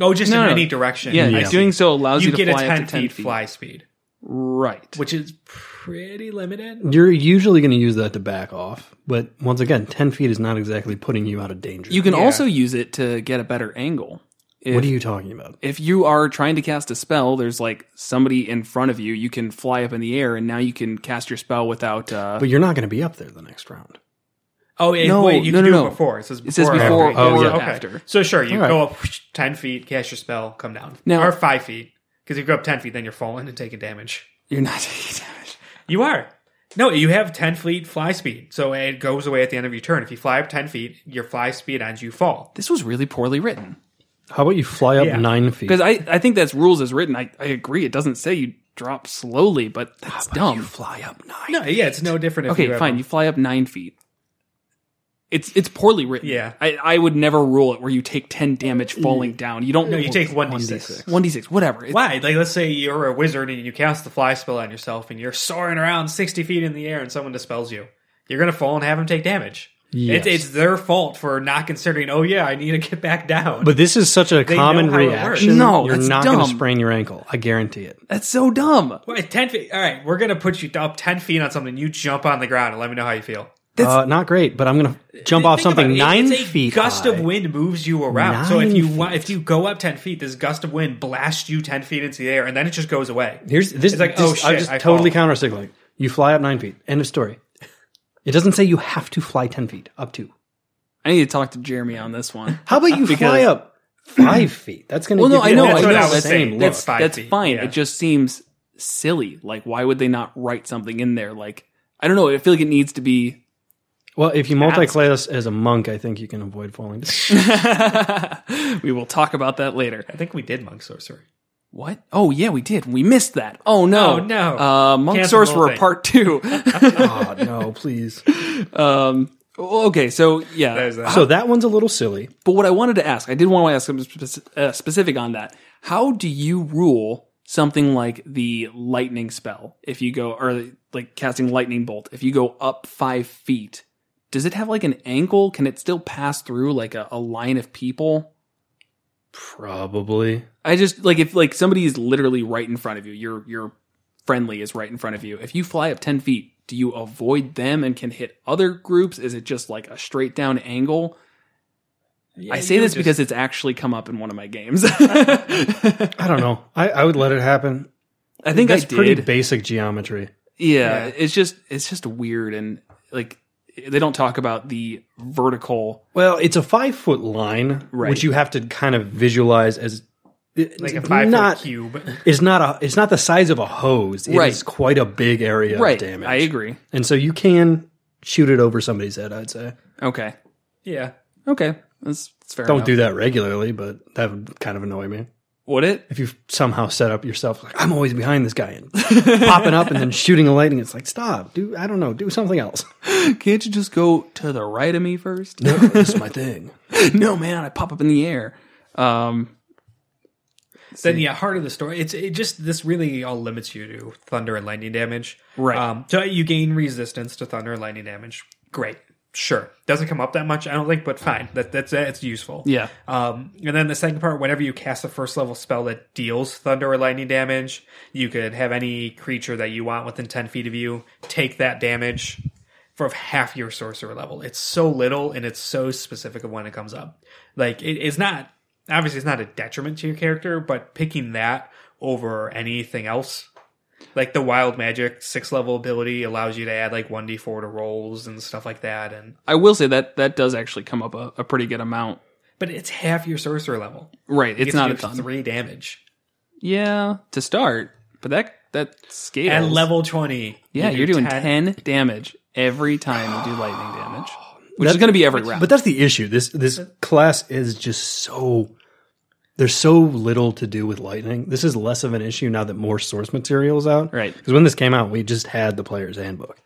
oh just No, in no. any direction. yeah, Yeah. doing so allows you, you to get a ten, up to ten feet, feet. fly speed, Right. which is pretty limited. You're usually going to use that to back off, but once again, ten feet is not exactly putting you out of danger. You can Yeah. also use it to get a better angle. If, what are you talking about? if you are trying to cast a spell, there's like somebody in front of you. You can fly up in the air, and now you can cast your spell without. Uh, But you're not going to be up there the next round. Oh it, No, wait, you no, can no, do no. it before. It says before. It says or before after. or okay. after. So sure, you All right. go up ten feet, cast your spell, come down. Now- or five feet, because if you go up ten feet, then you're falling and taking damage. you're not [LAUGHS] taking damage. You are. No, you have 10 feet fly speed. So it goes away at the end of your turn. If you fly up 10 feet, your fly speed ends, you fall. This was really poorly written How about you fly up Yeah. nine feet? because I, I think that's rules as written. I, I agree. It doesn't say you drop slowly, but that's dumb. fly up nine. No, yeah, it's no different if Okay, you have fine. You fly up nine feet. It's it's poorly written. Yeah. I, I would never rule it where you take ten damage falling mm. down. You don't. No, you take 1d6. one d six. Whatever. It's- Why? Like, let's say you're a wizard and you cast the fly spell on yourself and you're soaring around 60 feet in the air and someone dispels you. You're going to fall and have them take damage. Yes. It's, it's their fault for not considering, oh, yeah, I need to get back down. But this is such a common know how it reaction. works. No, you're that's not going to sprain your ankle. I guarantee it. That's so dumb. Wait, 10 feet. All right, we're going to put you up 10 feet on something. You jump on the ground and let me know how you feel. Uh, not great, but I'm going to jump off Think about something it. nine it's a feet gust high. of wind moves you around. so if Nine you feet. wa- if you go up ten feet, this gust of wind blasts you ten feet into the air, and then it just goes away. Here's this. It's like, this- oh, I'm just I totally fall. counter signaling. You fly up nine feet. End of story. It doesn't say you have to fly ten feet. Up to. I need to talk to Jeremy on this one. [LAUGHS] How about you fly up five [CLEARS THROAT] feet? That's going to Well, no, I know, that's I know. That's, saying. same that's, look. Five that's feet, fine. yeah. It just seems silly. Like, why would they not write something in there? Like, I don't know. I feel like it needs to be. Well, if you multi-class as a monk, I think you can avoid falling. [LAUGHS] we will talk about that later. I think we did monk sorcery. What? Oh yeah, we did. We missed that. Oh no, Oh, no. Uh, Monk Cancel the whole Sorcerer thing. Part Two. [LAUGHS] oh no, please. um, okay, so yeah. That. So that one's a little silly. But what I wanted to ask, I did want to ask something speci- uh, specific on that. How do you rule something like the lightning spell if you go, or like casting lightning bolt, if you go up five feet? Does it have like an angle? Can it still pass through like a, a line of people? Probably. I just like if like somebody is literally right in front of you, your your friendly is right in front of you. If you fly up ten feet, do you avoid them and can hit other groups? Is it just like a straight down angle? I say this just- because it's actually come up in one of my games. [LAUGHS] I don't know. I, I would let it happen. I think That's I did. pretty basic geometry. yeah, Yeah. it's just it's just weird and like they don't talk about the vertical. Well, it's a five foot line, Right. which you have to kind of visualize as like a five not, foot cube. [LAUGHS] It's not a. It's not the size of a hose. It is Right. quite a big area right, of damage. I agree. And so you can shoot it over somebody's head. I'd say. Okay, Yeah. okay, that's, that's fair. Don't enough. do that regularly, but that would kind of annoy me. Would it? If you somehow set up yourself like I'm always behind this guy and [LAUGHS] popping up and then shooting a lightning, it's like stop. Do I don't know. Do something else. [LAUGHS] Can't you just go to the right of me first? No, this is my thing. [LAUGHS] no, man, I pop up in the air. Um, Then yeah, heart of the story. It's it just this really all limits you to thunder and lightning damage. Right. Um, so you gain resistance to thunder and lightning damage. Great. Sure. Doesn't come up that much, I don't think, but fine. That that's it. it's useful. yeah, Um, and then the second part, whenever you cast a first level spell that deals thunder or lightning damage, you could have any creature that you want within 10 feet of you take that damage for half your sorcerer level. It's so little and it's so specific of when it comes up. Like, it, it's not, obviously, it's not a detriment to your character, but picking that over anything else, like the wild magic six level ability allows you to add like 1d4 to rolls and stuff like that. And, I will say that that does actually come up a, a pretty good amount. but it's half your sorcerer level. Right, it's gets not a ton. Three damage. Yeah, to start, but that that scales At level 20. Yeah, you you're do doing 10. damage every time you do lightning damage, which is going to be every round. But that's the issue. This this class is just so there's so little to do with lightning. This is less of an issue now that more source material is out. Right. Because when this came out, we just had the player's handbook.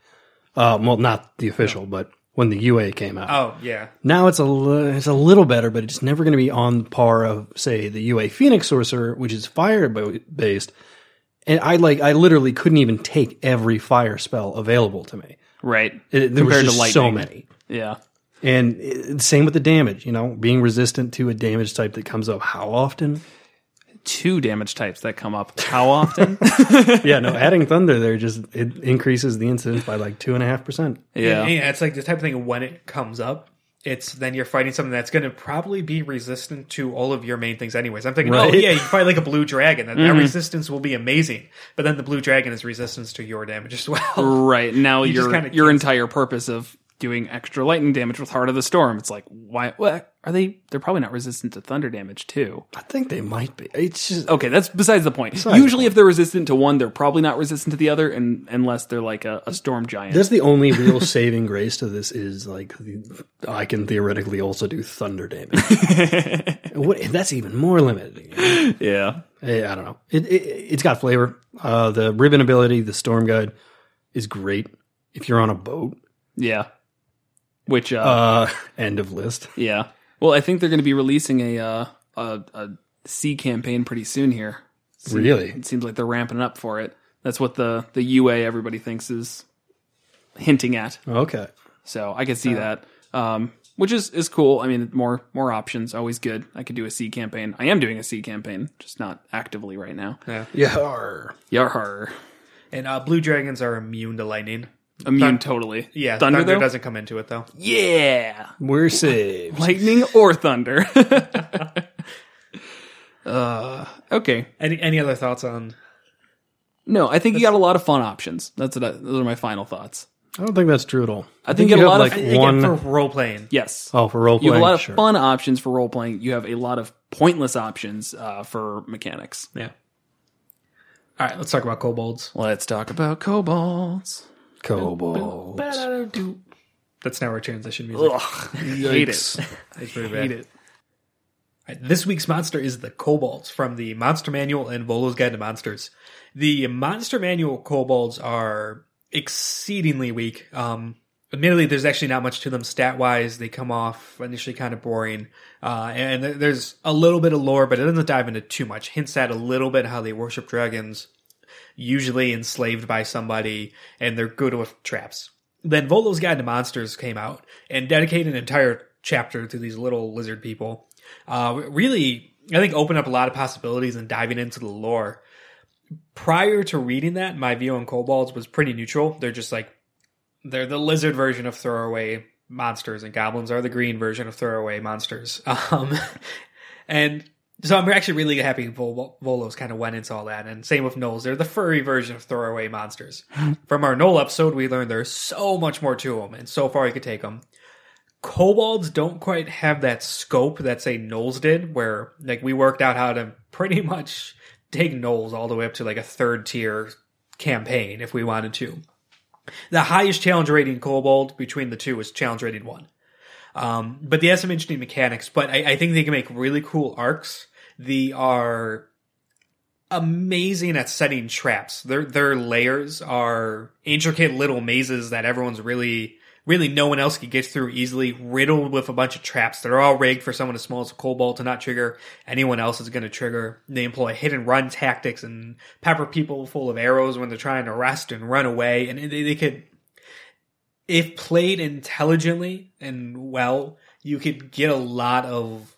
Uh, well, not the official, but when the UA came out. Oh, yeah. Now it's a li- it's a little better, but it's never going to be on par of say the UA Phoenix Sorcerer, which is fire bo- based. And I like I literally couldn't even take every fire spell available to me. right. It, there Compared to was just lightning. so many. Yeah. And same with the damage, you know, being resistant to a damage type that comes up how often? Two damage types that come up. How often? [LAUGHS] Yeah, no, adding thunder there just it increases the incidence by like two and a half percent. yeah. Yeah, it's like the type of thing when it comes up, it's then you're fighting something that's going to probably be resistant to all of your main things, anyways. I'm thinking, oh yeah, you fight like a blue dragon, and Mm-hmm. that resistance will be amazing. But then the blue dragon is resistance to your damage as well. Right. Now [LAUGHS] You your your can't- entire purpose of doing extra lightning damage with Heart of the Storm. It's like why what are they they're probably not resistant to thunder damage too. I think they might be. It's just Okay, that's besides the point. Besides Usually the if they're resistant to one, they're probably not resistant to the other and unless they're like a, a storm giant. that's the only real [LAUGHS] saving grace to this is like I can theoretically also do thunder damage. [LAUGHS] what, that's even more limited. yeah. Eh, I don't know. It, it it's got flavor. Uh, the ribbon ability, the storm guide, is great if you're on a boat. Yeah. Which uh, Uh, end of list. yeah. Well, I think they're going to be releasing a uh, a, a campaign pretty soon here. Really? It seems like they're ramping up for it. That's what the the UA everybody thinks is hinting at. Okay. So I could see that, um, which is is cool. I mean, more more options, always good. I could do a sea campaign. I am doing a sea campaign, just not actively right now. Yeah. Yeah. Yarhar. And uh, blue dragons are immune to lightning. Immune Thun- totally. Yeah, thunder, thunder, though. doesn't come into it though. Yeah, We're saved. lightning or thunder. [LAUGHS] uh, okay. Any any other thoughts on No, I think you got a lot of fun options. That's what I, those are my final thoughts. I don't think that's true at all. I think you get a have lot of- like Again, one for role playing. Yes. oh for role playing. You have a lot of sure. fun options for role playing. You have a lot of pointless options uh, for mechanics. Yeah. All right, let's talk about kobolds. Let's talk about kobolds. Kobold. That's now our transition music. Ugh, [LAUGHS] hate it. Pretty bad. Hate it. All right, this week's monster is the kobolds from the Monster Manual and Volo's Guide to Monsters. The Monster Manual kobolds are exceedingly weak. Um, admittedly, there's actually not much to them stat wise. They come off initially kind of boring. Uh, and th- there's a little bit of lore, but it doesn't dive into too much. Hints at a little bit how they worship dragons, usually enslaved by somebody, and they're good with traps. Then Volo's Guide to Monsters came out and dedicated an entire chapter to these little lizard people. Uh, really, I think opened up a lot of possibilities and diving into the lore. Prior to reading that, my view on kobolds was pretty neutral. They're just like they're the lizard version of throwaway monsters, and goblins are the green version of throwaway monsters. [LAUGHS] Um, and so I'm actually really happy Vol- Volos kind of went into all that. And same with gnolls. They're the furry version of throwaway monsters. [LAUGHS] From our Gnoll episode, we learned there's so much more to them, and so far you could take them. Kobolds don't quite have that scope that say gnolls did, where like we worked out how to pretty much take gnolls all the way up to like a third tier campaign if we wanted to. The highest challenge rating Kobold between the two is challenge rating one. Um, but they have some interesting mechanics, but I, I think they can make really cool arcs. They are amazing at setting traps. Their their layers are intricate little mazes that everyone's really really no one else can get through easily, riddled with a bunch of traps that are all rigged for someone as small as a kobold to not trigger. Anyone else is going to trigger. They employ hit and run tactics and pepper people full of arrows when they're trying to rest and run away. And they, they could, if played intelligently and well, you could get a lot of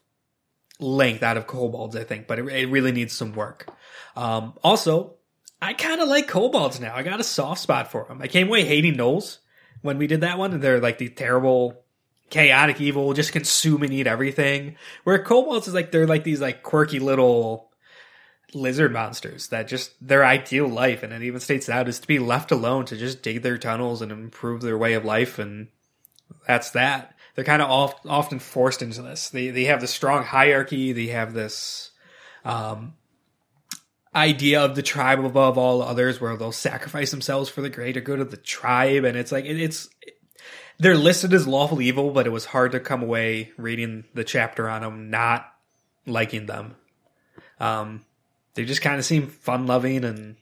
length out of kobolds, I think, but it, it really needs some work. Um, also, I kind of like kobolds now. I got a soft spot for them. I came away hating gnolls when we did that one. They're like the terrible, chaotic evil, just consume and eat everything. Where kobolds is like they're like these like quirky little lizard monsters that just their ideal life, and it even states out is to be left alone to just dig their tunnels and improve their way of life, and that's that. They're kind of oft, often forced into this. They they have this strong hierarchy. They have this. Um, idea of the tribe above all others where they'll sacrifice themselves for the greater good of the tribe and it's like it, it's they're listed as lawful evil but it was hard to come away reading the chapter on them not liking them um they just kind of seem fun loving and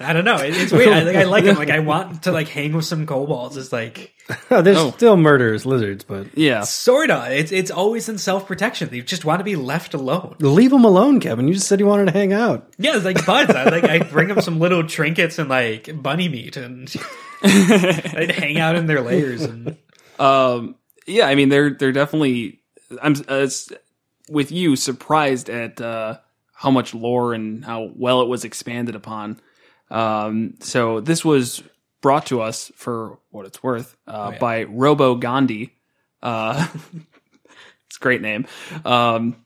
I don't know. It, it's weird. I, like I like them. Like I [LAUGHS] want to like hang with some kobolds. It's like There's Oh. still murderers, lizards, but Yeah. sorta. It's it's always in self protection. They just want to be left alone. leave them alone, Kevin. You just said you wanted to hang out. Yeah, it's like buds. I like I bring them some little trinkets and like bunny meat, and [LAUGHS] I'd hang out in their layers. And Um, yeah, I mean they're they're definitely. I'm uh, with you surprised at uh, how much lore and how well it was expanded upon. Um, so this was brought to us for what it's worth uh, yeah. by Robo Gandhi. Uh, [LAUGHS] it's a great name. Um,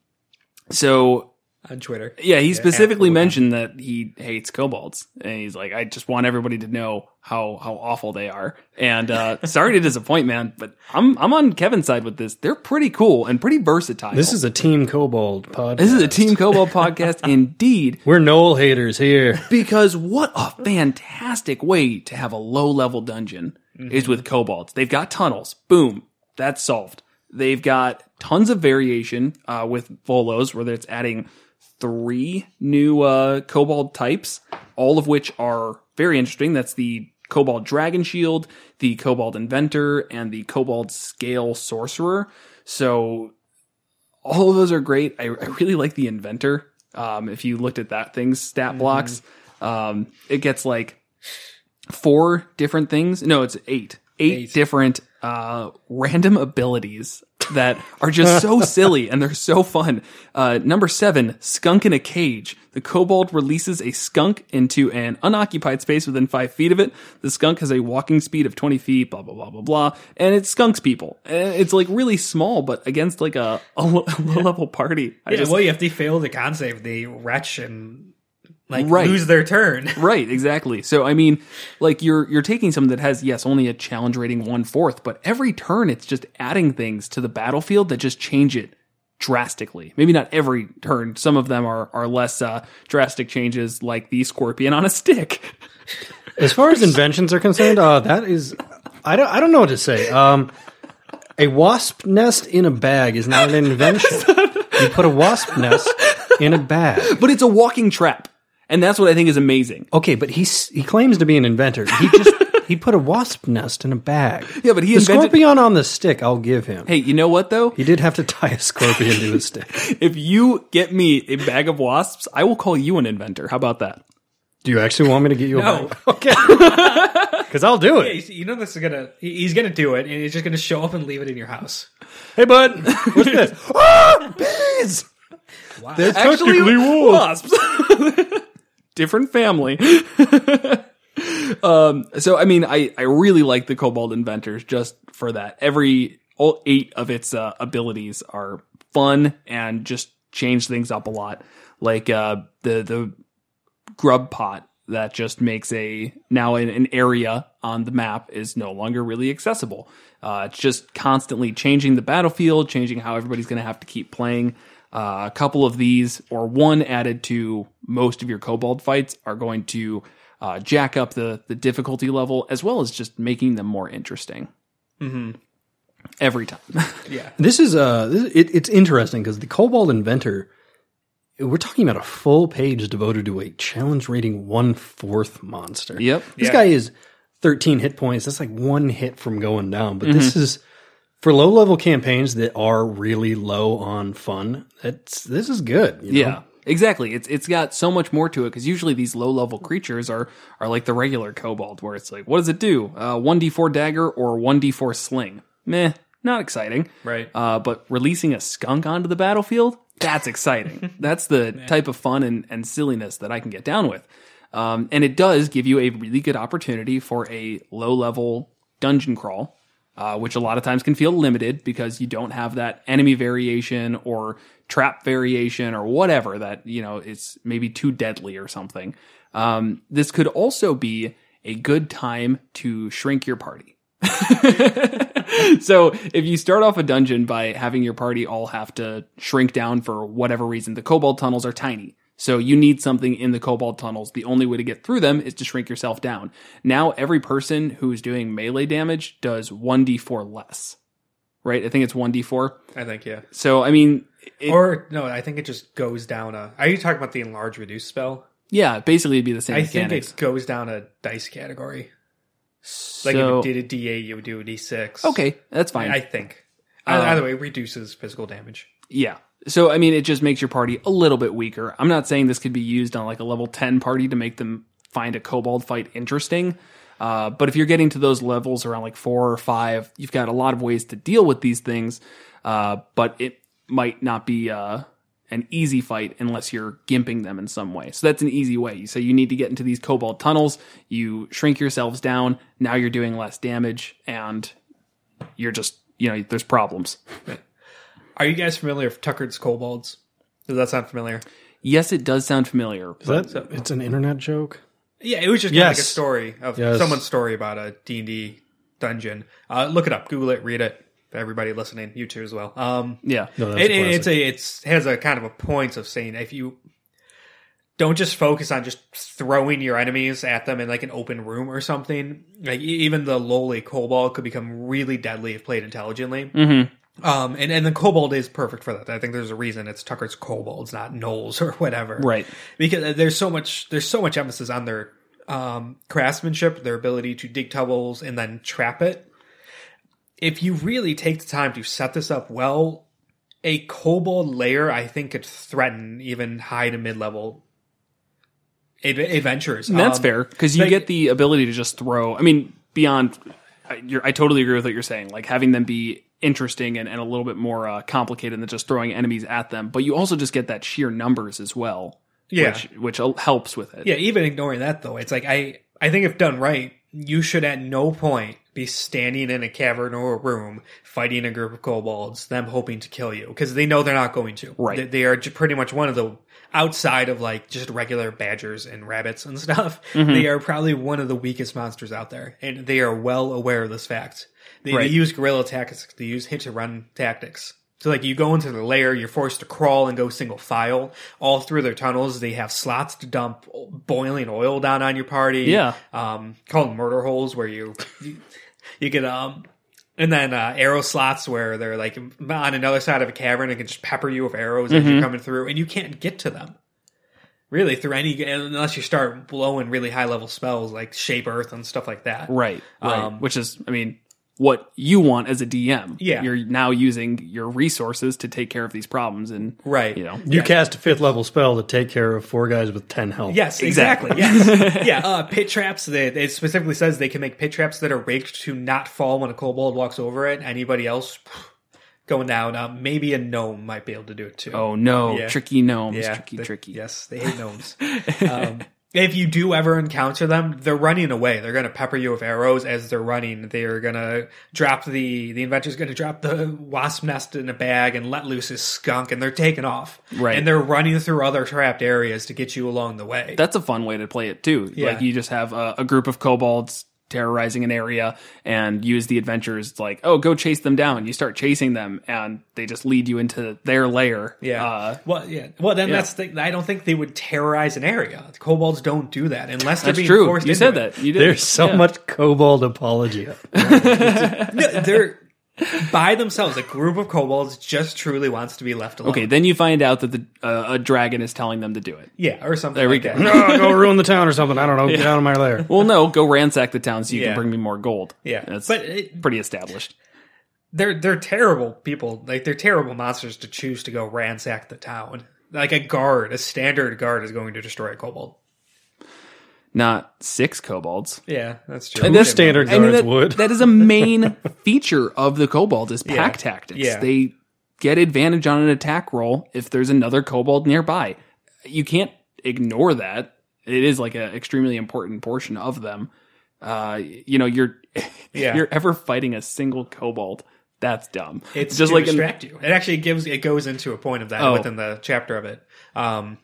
so on Twitter, yeah, he specifically mentioned that he hates kobolds, and he's like, I just want everybody to know how how awful they are. And uh, [LAUGHS] sorry to disappoint, man, but I'm I'm on Kevin's side with this. They're pretty cool and pretty versatile. This is a Team Kobold podcast. this is a Team Kobold podcast, [LAUGHS] indeed. We're gnoll haters here. Because what a fantastic way to have a low level dungeon is with kobolds. They've got tunnels. Boom. That's solved. They've got tons of variation uh, with Volos, whether it's adding three new uh, kobold types, all of which are very interesting. That's the Kobold Dragon Shield, the Kobold Inventor, and the Kobold Scale Sorcerer. So all of those are great. I, I really like the inventor. Um, if you looked at that thing's stat blocks, um, it gets like four different things. No, it's eight. Eight, Eight. different uh, random abilities that are just so [LAUGHS] silly and they're so fun. Uh, number seven, skunk in a cage. The kobold releases a skunk into an unoccupied space within five feet of it. The skunk has a walking speed of 20 feet, blah, blah, blah, blah, blah. And it skunks people. And it's like really small, but against like a, a [LAUGHS] low level party. I yeah. just, well, if they fail the con save, they retch and like Right. lose their turn. [LAUGHS] Right, exactly. So I mean, like you're you're taking something that has yes only a challenge rating one fourth, but every turn it's just adding things to the battlefield that just change it drastically. Maybe not every turn. Some of them are are less uh, drastic changes, like the scorpion on a stick. [LAUGHS] As far as inventions are concerned, uh, that is, I don't, I don't know what to say. Um, a wasp nest in a bag is not an invention. [LAUGHS] you put a wasp nest in a bag. But it's a walking trap, and that's what I think is amazing. Okay, but he he claims to be an inventor. He just [LAUGHS] he put a wasp nest in a bag. Yeah, but he the invented- scorpion on the stick. I'll give him. Hey, you know what though? He did have to tie a scorpion to a stick. [LAUGHS] If you get me a bag of wasps, I will call you an inventor. How about that? Do you actually want me to get you a No. bag? [LAUGHS] Okay, because I'll do it. You know this is gonna. he- He's gonna do it, and he's just gonna show up and leave it in your house. Hey, bud, what's this? ah, bees. Wow. They're Actually, technically wasps. Different family. [LAUGHS] um, so I mean, I, I really like the Kobold Inventors just for that. Every all eight of its uh, abilities are fun and just change things up a lot. Like uh, the the grub pot that just makes a now an, an area on the map is no longer really accessible. Uh, it's just constantly changing the battlefield, changing how everybody's going to have to keep playing. Uh, a couple of these, or one added to most of your kobold fights, are going to uh, jack up the the difficulty level as well as just making them more interesting. Mm-hmm. Every time. [LAUGHS] Yeah. This is uh, this, it, it's interesting because the Kobold Inventor. We're talking about a full page devoted to a challenge rating one fourth monster. Yep. This Yeah. guy is 13 hit points. That's like one hit from going down. But this Mm-hmm. is for low level campaigns that are really low on fun. That's this is good. you know? Yeah, exactly. It's it's got so much more to it because usually these low level creatures are are like the regular kobold, where it's like, what does it do? Uh, One d four dagger or one d four sling? Meh, not exciting. Right. Uh, but releasing a skunk onto the battlefield, that's exciting. [LAUGHS] that's the type of fun and, and silliness that I can get down with. Um, and it does give you a really good opportunity for a low level dungeon crawl uh, which a lot of times can feel limited because you don't have that enemy variation or trap variation or whatever that you know it's maybe too deadly or something. Um, this could also be a good time to shrink your party. [LAUGHS] so if you start off a dungeon by having your party all have to shrink down for whatever reason, the kobold tunnels are tiny. So you need something in the kobold tunnels. The only way to get through them is to shrink yourself down. Now every person who is doing melee damage does 1d4 less. Right? I think it's 1d4. I think yeah. So I mean it, Or no, I think it just goes down a. Are you talking about the enlarge reduce spell? yeah, basically it'd be the same thing. I think it goes down a dice category. Like if it did a D8, you would do a D6. okay, that's fine. I think. Um, Either way, it reduces physical damage. Yeah. So I mean, it just makes your party a little bit weaker. I'm not saying this could be used on like a level 10 party to make them find a kobold fight interesting. Uh, but if you're getting to those levels around like four or five, you've got a lot of ways to deal with these things. Uh, but it might not be uh, an easy fight unless you're gimping them in some way. So that's an easy way. You say you need to get into these kobold tunnels. You shrink yourselves down. Now you're doing less damage, and you're just you know there's problems. Are you guys familiar with Tucker's Kobolds? Does that sound familiar? Yes, it does sound familiar. Is that, it's an internet joke. Yeah, it was just kinda like a story of Yes. someone's story about a D&D dungeon. Uh, look it up, Google it, read it. Everybody listening, you too as well. Um, Yeah. No, it, a it- it's a it's has a kind of a point of saying if you don't just focus on just throwing your enemies at them in like an open room or something. Like e- even the lowly kobold could become really deadly if played intelligently. Mm-hmm. Um, and and the kobold is perfect for that. I think there's a reason it's Tucker's kobolds, not gnolls [LAUGHS] or whatever. Right. Because there's so much there's so much emphasis on their um, craftsmanship, their ability to dig tunnels and then trap it. If you really take the time to set this up well, a kobold layer I think could threaten even high to mid level ad- adventures. And that's Um, fair because you like- get the ability to just throw. I mean, beyond, I, you're, I totally agree with what you're saying. Like having them be interesting and, and a little bit more uh, complicated than just throwing enemies at them. But you also just get that sheer numbers as well. Yeah. Which, which helps with it. Yeah, even ignoring that though, it's like I I think if done right, you should at no point be standing in a cavern or a room fighting a group of kobolds, them hoping to kill you because they know they're not going to. Right. They, they are pretty much one of the outside of like just regular badgers and rabbits and [LAUGHS] stuff. Mm-hmm. They are probably one of the weakest monsters out there, and they are well aware of this fact. They, Right. they use guerrilla tactics. They use hit and run tactics. So like you go into the lair, you're forced to crawl and go single file all through their tunnels. They have slots to dump boiling oil down on your party. Yeah. um, called murder holes where you you, you get um. And then uh, arrow slots where they're like on another side of a cavern and can just pepper you with arrows as Mm-hmm. you're coming through, and you can't get to them really through any unless you start blowing really high level spells like shape earth and stuff like that. Right. Right. Um, Which is, I mean, what you want as a DM. Yeah. You're now using your resources to take care of these problems and Right. you know. You cast a fifth level spell to take care of four guys with ten health. Yes, Exactly. exactly. yes. [LAUGHS] yeah, uh, pit traps. That it specifically says they can make pit traps that are rigged to not fall when a kobold walks over it. Anybody else going down? Um, maybe a gnome might be able to do it too. Oh no, Yeah. tricky gnomes, yeah, tricky, they- tricky. Yes, they hate gnomes. [LAUGHS] um, if you do ever encounter them, they're running away. They're going to pepper you with arrows as they're running. They're going to drop the the inventor's going to drop the wasp nest in a bag and let loose his skunk, and they're taking off. Right. and they're running through other trapped areas to get you along the way. That's a fun way to play it too. Yeah. Like you just have a, a group of kobolds terrorizing an area and use the adventures like, oh, go chase them down. You start chasing them and they just lead you into their lair. Yeah. Uh, well, yeah. Well, then yeah. that's the. I don't think they would terrorize an area. Kobolds don't do that unless they're that's being true. forced. You said it. that. You did. There's so Yeah. much kobold apologia. [LAUGHS] No, they're by themselves. A group of kobolds just truly wants to be left alone. Okay, then you find out that the uh, a dragon is telling them to do it. Yeah, or something. There we like go. that. no, go ruin the town or something. I don't know. Get out of my lair. Well, no, go ransack the town so you Yeah. can bring me more gold. Yeah, that's but it, pretty established. they're they're terrible people. Like they're terrible monsters to choose to go ransack the town. Like a guard, a standard guard is going to destroy a kobold. Not six kobolds. Yeah, that's true. And Who that's- standard I mean, guards that, would. that is a main [LAUGHS] feature of the kobold is pack Yeah. tactics. Yeah. They get advantage on an attack roll if there's another kobold nearby. You can't ignore that. It is like an extremely important portion of them. Uh, you know, you're Yeah. you're ever fighting a single kobold. That's dumb. It's just to like in, distract you. It actually gives it goes into a point of that Oh. within the chapter of it, um,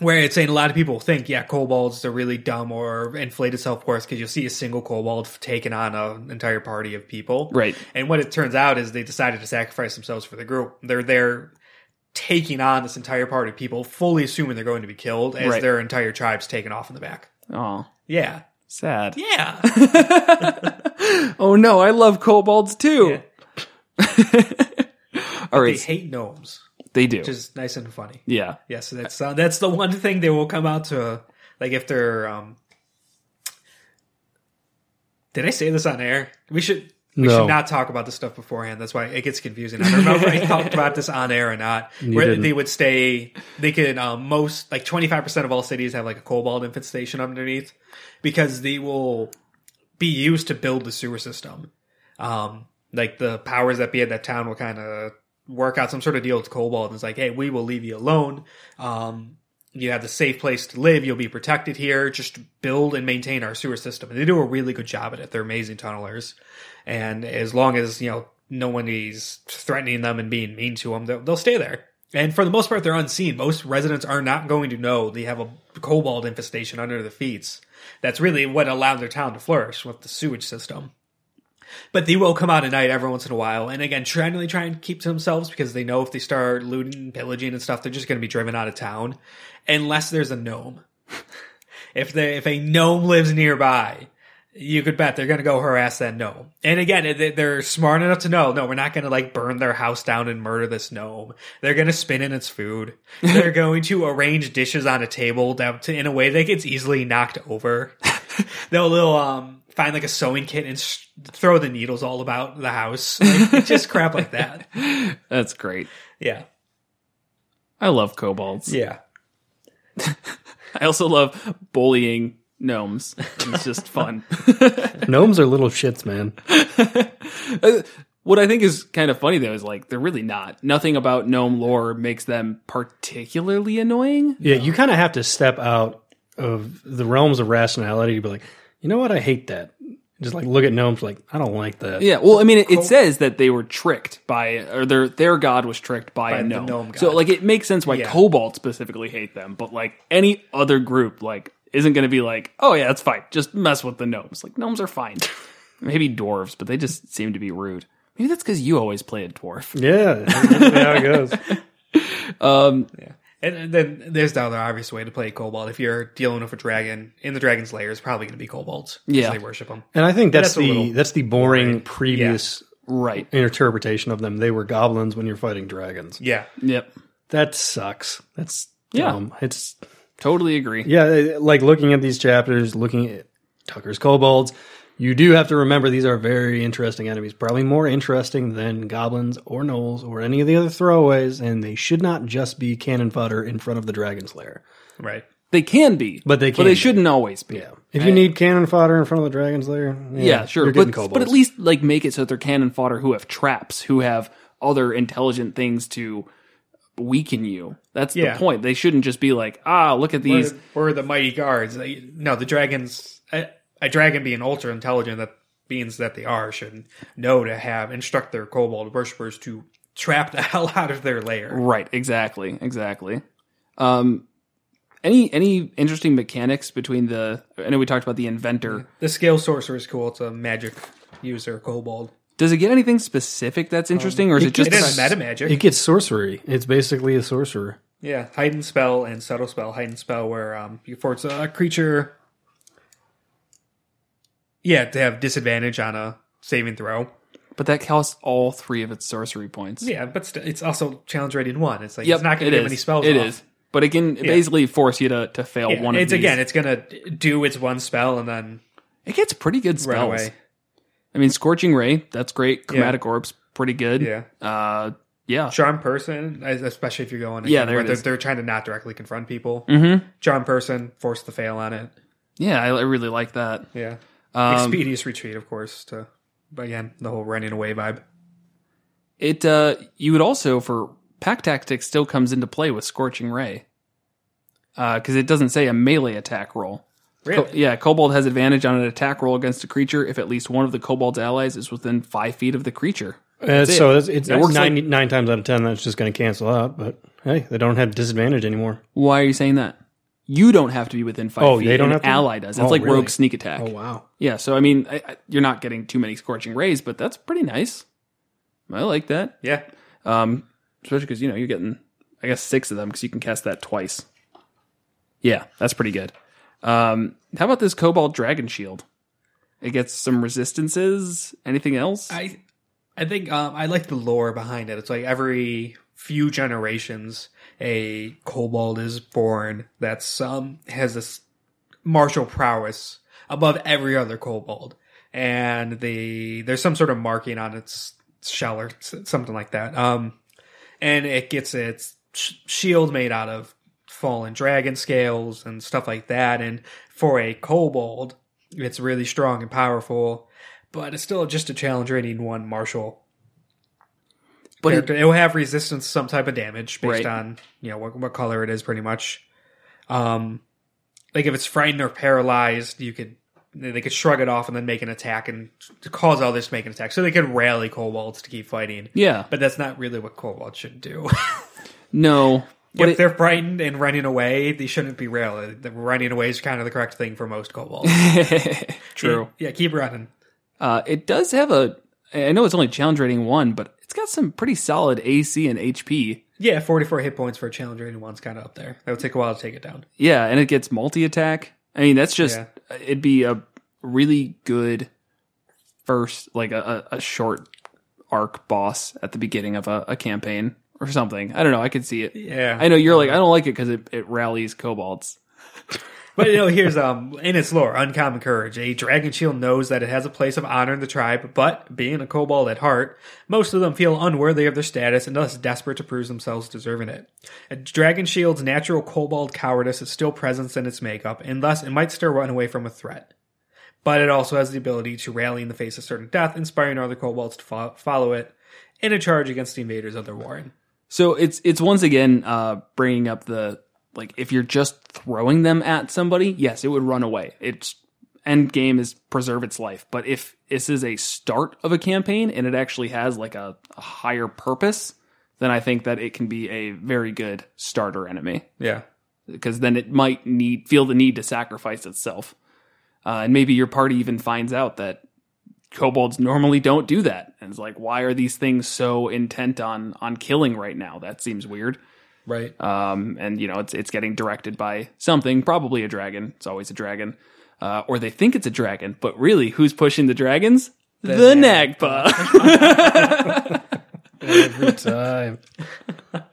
where it's saying a lot of people think, yeah, kobolds are really dumb or inflated self worth because you'll see a single kobold taking on an entire party of people, Right. And what it turns out is they decided to sacrifice themselves for the group. They're there taking on this entire party of people, fully assuming they're going to be killed as Right. their entire tribe's taken off in the back. oh, Yeah, sad. yeah. [LAUGHS] Oh no, I love kobolds too. Yeah. [LAUGHS] All they hate gnomes, they do. which is nice and funny. yeah. Yes, that's uh, that's the one thing they will come out to. Like if they're, um, did I say this on air? We should we No. should not talk about this stuff beforehand. That's why it gets confusing. I don't remember if I talked [LAUGHS] about this on air or not. where didn't. they would stay, they could um, most like twenty five percent of all cities have like a kobold infestation underneath because they will be used to build the sewer system. Um, like the powers that be at that town will kind of work out some sort of deal with Kobold and it's like, hey, we will leave you alone. Um, you have the safe place to live. You'll be protected here. Just build and maintain our sewer system. And they do a really good job at it. They're amazing tunnelers. And as long as, you know, no one is threatening them and being mean to them, they'll, they'll stay there. And for the most part, they're unseen. Most residents are not going to know they have a kobold infestation under their feet. That's really what allowed their town to flourish with the sewage system. But they will come out at night every once in a while, and again, trying to try and keep to themselves because they know if they start looting, pillaging, and stuff, they're just going to be driven out of town, unless there's a gnome. [LAUGHS] if they if a gnome lives nearby, you could bet they're going to go harass that gnome. And again, they- they're smart enough to know, no, we're not going to like burn their house down and murder this gnome. They're going to spin in its food. [LAUGHS] They're going to arrange dishes on a table that to, in a way that gets easily knocked over. [LAUGHS] they'll, they'll um find like a sewing kit and sh- throw the needles all about the house. Like, just crap like that. [LAUGHS] That's great. Yeah. I love kobolds. Yeah. [LAUGHS] I also love bullying gnomes. It's just fun. [LAUGHS] Gnomes are little shits, man. Uh, what I think is kind of funny though is like they're really not. Nothing about gnome lore makes them particularly annoying. Yeah, you kind of have to step out of the realms of rationality to be like, You know what? I hate that. Just like look at gnomes, like I don't like that. Yeah, well, I mean, it, it says that they were tricked by, or their their god was tricked by, By a the gnome. gnome So, like, it makes sense why Yeah. Kobold specifically hate them, but like any other group, like, isn't going to be like, oh yeah, that's fine, just mess with the gnomes. Like, gnomes are fine. [LAUGHS] Maybe dwarves, but they just seem to be rude. Maybe that's because you always play a dwarf. Yeah, that's how it goes. Um, Yeah. And, and then there's the other obvious way to play Kobold. If you're dealing with a dragon in the dragon's lair, it's probably going to be kobolds. 'cause Yeah. they worship them. And I think that's, That's the little that's the boring previous right. interpretation of them. They were goblins when you're fighting dragons. Yeah, Yep. That sucks. That's Yeah. dumb. It's Totally agree. yeah, like looking at these chapters, looking at Tucker's kobolds, you do have to remember these are very interesting enemies. Probably more interesting than goblins or gnolls or any of the other throwaways, and they should not just be cannon fodder in front of the dragon's lair. right. They can be, But they but they be. shouldn't always be. Yeah. If you need cannon fodder in front of the dragon's lair, yeah, Yeah, sure. You're But, getting kobolds. but at least like make it so that they're cannon fodder who have traps, who have other intelligent things to weaken you. That's Yeah. the point. They shouldn't just be like, ah, look at these. Or, or the mighty guards. No, the dragons. A, a dragon being ultra intelligent, that beings that they are, should know to have instruct their kobold worshippers to trap the [LAUGHS] hell out of their lair. Right. Exactly. Exactly. Um, any any interesting mechanics between the? I know we talked about the inventor. The scale sorcerer is cool. It's a magic user kobold. Does it get anything specific that's interesting, or is it, just It is about- meta magic. it gets sorcery. It's basically a sorcerer. Yeah, heightened spell and subtle spell. Heightened spell where um you force a creature. Yeah, to have disadvantage on a saving throw. but that costs all three of its sorcery points. Yeah, but st- it's also challenge rating one. It's like Yep, it's not going it to give is. any spells. It off. is. but it can basically force you to to fail Yeah, one of it's these. again, it's going to do its one spell and then It gets pretty good run spells. away. I mean, Scorching Ray, that's great. Chromatic Orb's pretty good. Yeah, Uh, yeah. charm person, especially if you're going. Yeah, there where it they're, is. they're trying to not directly confront people. Mm-hmm. Charm person, force the fail on it. Yeah, I, I really like that. Yeah, Um, expeditious retreat, of course. To but again, the whole running away vibe. It uh, you would also for pack tactics still comes into play with Scorching Ray because it doesn't say a melee attack roll. Really? Co- yeah, Kobold has advantage on an attack roll against a creature if at least one of the Kobold's allies is within five feet of the creature. Uh, so it's, it's, It works nine, nine times out of ten that's just going to cancel out. But hey, they don't have disadvantage anymore. Why are you saying that? You don't have to be within five Oh, feet. they don't An have to? ally does. It's Oh, like really? rogue sneak attack. Oh wow! Yeah, so I mean, I, I, you're not getting too many scorching rays, but that's pretty nice. I like that. Yeah, Um, especially because you know you're getting, I guess, six of them because you can cast that twice. Yeah, that's pretty good. Um, how about this Kobold Dragon Shield? It gets some resistances. Anything else? I I think um, I like the lore behind it. It's like every few generations, a kobold is born that um has this martial prowess above every other kobold, and the there's some sort of marking on its shell or something like that. Um, and it gets its shield made out of fallen dragon scales and stuff like that. And for a kobold, it's really strong and powerful but it's still just a challenge rating one martial but it, character. It, will have resistance to some type of damage based Right. on you know what, what color it is, pretty much. Um, like if it's frightened or paralyzed, you could they could shrug it off and then make an attack and to cause others to make an attack. So they could rally kobolds to keep fighting. yeah, But that's not really what kobolds should do. [LAUGHS] no, but if it, they're frightened and running away, they shouldn't be rally. The running away is kind of the correct thing for most kobolds. [LAUGHS] true. Yeah, keep running. Uh, it does have a. I know it's only challenge rating one, but it's got some pretty solid AC and HP. Yeah, 44 hit points for a challenger rating one's kind of up there. That would take a while to take it down. Yeah, and it gets multi attack. I mean, that's just Yeah. it'd be a really good first, like a, a, a short arc boss at the beginning of a, a campaign or something. I don't know. I could see it. Yeah. I know you're like I don't like it because it, it rallies kobolds. [LAUGHS] But you know, here's um in its lore, uncommon courage. A dragon shield knows that it has a place of honor in the tribe, but being a kobold at heart, most of them feel unworthy of their status and thus desperate to prove themselves deserving it. A dragon shield's natural kobold cowardice is still present in its makeup, and thus it might still run away from a threat. But it also has the ability to rally in the face of certain death, inspiring other kobolds to fo- follow it in a charge against the invaders of their warren. So it's it's once again uh, bringing up the like if you're just throwing them at somebody, yes, it would run away. It's end game is preserve its life. But if this is a start of a campaign and it actually has like a, a higher purpose, then I think that it can be a very good starter enemy Yeah. because then it might need feel the need to sacrifice itself, uh, and maybe your party even finds out that kobolds normally don't do that, and it's like, why are these things so intent on on killing right now? That seems weird. Right. Um, and you know, it's it's getting directed by something, probably a dragon. It's always a dragon, uh, or they think it's a dragon, but really, who's pushing the dragons? The, Nagpa. [LAUGHS] Every time. [LAUGHS]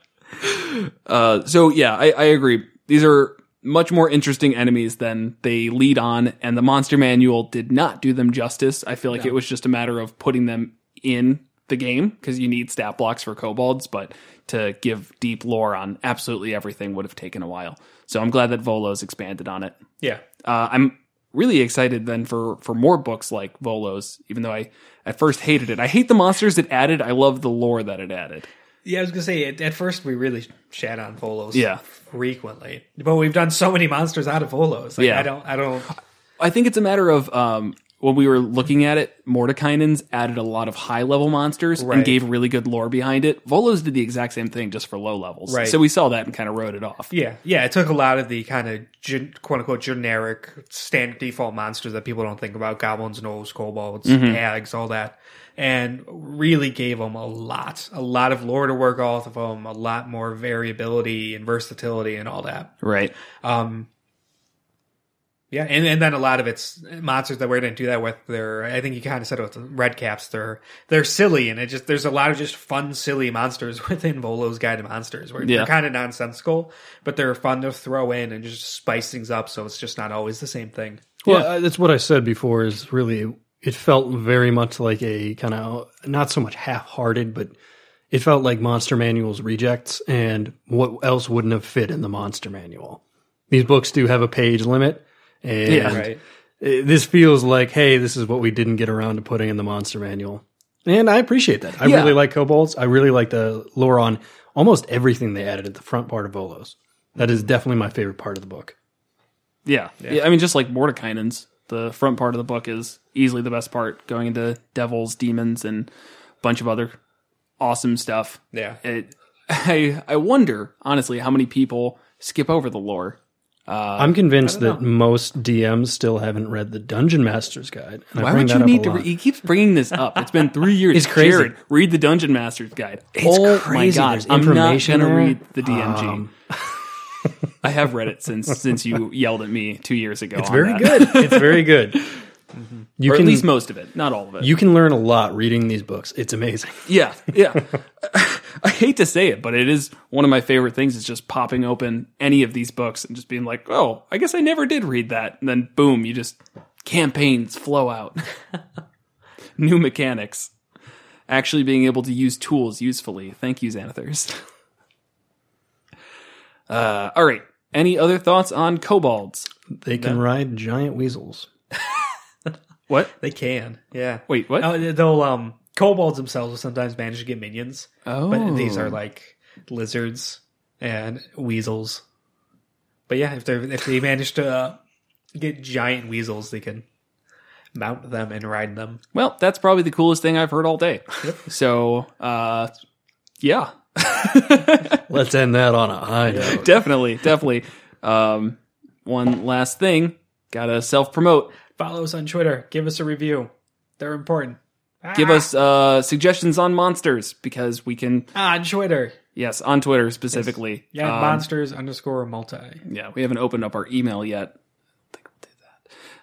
Uh, so yeah, I, I agree. These are much more interesting enemies than they lead on, and the monster manual did not do them justice. I feel like it was just a matter of putting them in the game because you need stat blocks for kobolds, but to give deep lore on absolutely everything would have taken a while. So I'm glad that Volo's expanded on it. Yeah. Uh, I'm really excited then for for more books like Volo's, even though I at first hated it. I hate the monsters it added. I love the lore that it added. Yeah, I was gonna say at, at first we really shat on Volos Yeah. frequently, but we've done so many monsters out of Volos. Like, Yeah. I don't, I don't. I think it's a matter of um, when we were looking at it, Mordenkainen's added a lot of high level monsters Right. and gave really good lore behind it. Volos did the exact same thing just for low levels. Right. So we saw that and kind of wrote it off. Yeah, yeah. It took a lot of the kind of gen, quote unquote generic standard default monsters that people don't think about: goblins, gnolls, kobolds, hags, all that, and really gave them a lot, a lot of lore to work off of them, a lot more variability and versatility and all that. Right. Um, yeah, and, and then a lot of it's monsters that we didn't do that with. They're, I think you kind of said it with the red caps. They're they're silly, and it just there's a lot of just fun, silly monsters [LAUGHS] within Volo's Guide to Monsters, where Yeah. they're kind of nonsensical, but they're fun to throw in and just spice things up, so it's just not always the same thing. Well, uh, that's what I said before. Is really it felt very much like a kind of not so much half-hearted, but it felt like Monster Manual's rejects, and what else wouldn't have fit in the Monster Manual. These books do have a page limit, and Yeah. Right. uh, this feels like, hey, this is what we didn't get around to putting in the Monster Manual, and I appreciate that. I Yeah. really like kobolds. I really like the lore on almost everything they added at the front part of Volos. That is definitely my favorite part of the book. Yeah. yeah. I mean, just like Mordenkainen's, the front part of the book is easily the best part, going into devils, demons, and a bunch of other awesome stuff. Yeah. It, [LAUGHS] I I wonder honestly how many people skip over the lore. I'm convinced don't that most DMs still haven't read the Dungeon Master's Guide. and I Why bring would that you up a need to? lot. Re- he keeps bringing this up. It's been three [LAUGHS] years. It's crazy. Jared, read the Dungeon Master's Guide. It's Oh, My crazy. God, There's I'm not information going to there. read the DMG. Um, [LAUGHS] I have read it since since you [LAUGHS] yelled at me two years ago. It's very that. good. It's very good. You or can at least most of it, not all of it. you can learn a lot reading these books. It's amazing. Yeah, yeah. I hate to say it, but it is one of my favorite things is just popping open any of these books and just being like, oh, I guess I never did read that. And then boom, you just campaigns flow out. [LAUGHS] New mechanics. Actually being able to use tools usefully. Thank you, Xanathars. [LAUGHS] Uh, all right. Any other thoughts on kobolds? They can ride giant weasels. What? [LAUGHS] They can. Yeah. Wait, what? Oh, they'll um kobolds themselves will sometimes manage to get minions. Oh. But these are like lizards and weasels. But yeah, if they if they manage to uh, get giant weasels, they can mount them and ride them. Well, that's probably the coolest thing I've heard all day. [LAUGHS] So, uh, yeah, [LAUGHS] Let's end that on a high note. definitely, definitely. Um, one last thing, gotta self promote. Follow us on Twitter. Give us a review. They're important. Give us uh, suggestions on monsters because we can. Ah, on Twitter. Yes, on Twitter specifically. Yeah, Um, monsters underscore multi. Yeah, we haven't opened up our email yet. I think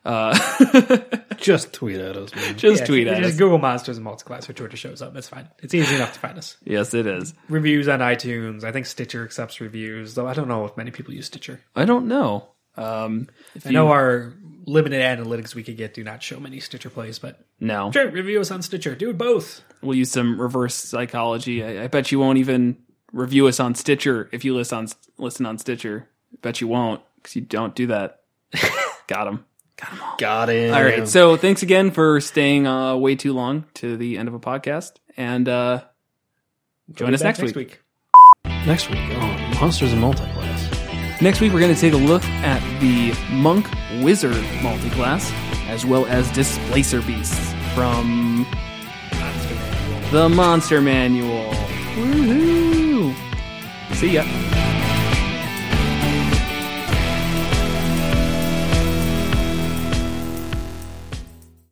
we'll do that. Uh, [LAUGHS] Just tweet at us, man. just Yeah, tweet at just us. Google monsters and multiclass or Twitter shows up. It's fine. It's easy enough to find us. Yes, it is. Reviews on iTunes. I think Stitcher accepts reviews, though I don't know if many people use Stitcher. I don't know. Um, if I you know our limited analytics we could get do not show many Stitcher plays, but no, sure, review us on Stitcher. Do it both. we'll use some reverse psychology. I, I bet you won't even review us on Stitcher if you listen on listen on Stitcher. I bet you won't because you don't do that. [LAUGHS] Got him. Got it. All right. So thanks again for staying uh, way too long to the end of a podcast, and uh, join us be back next week. next week on Monsters and Multiclass. Next week, we're going to take a look at the Monk Wizard multiclass, as well as Displacer Beasts from The Monster Manual. Woohoo! See ya.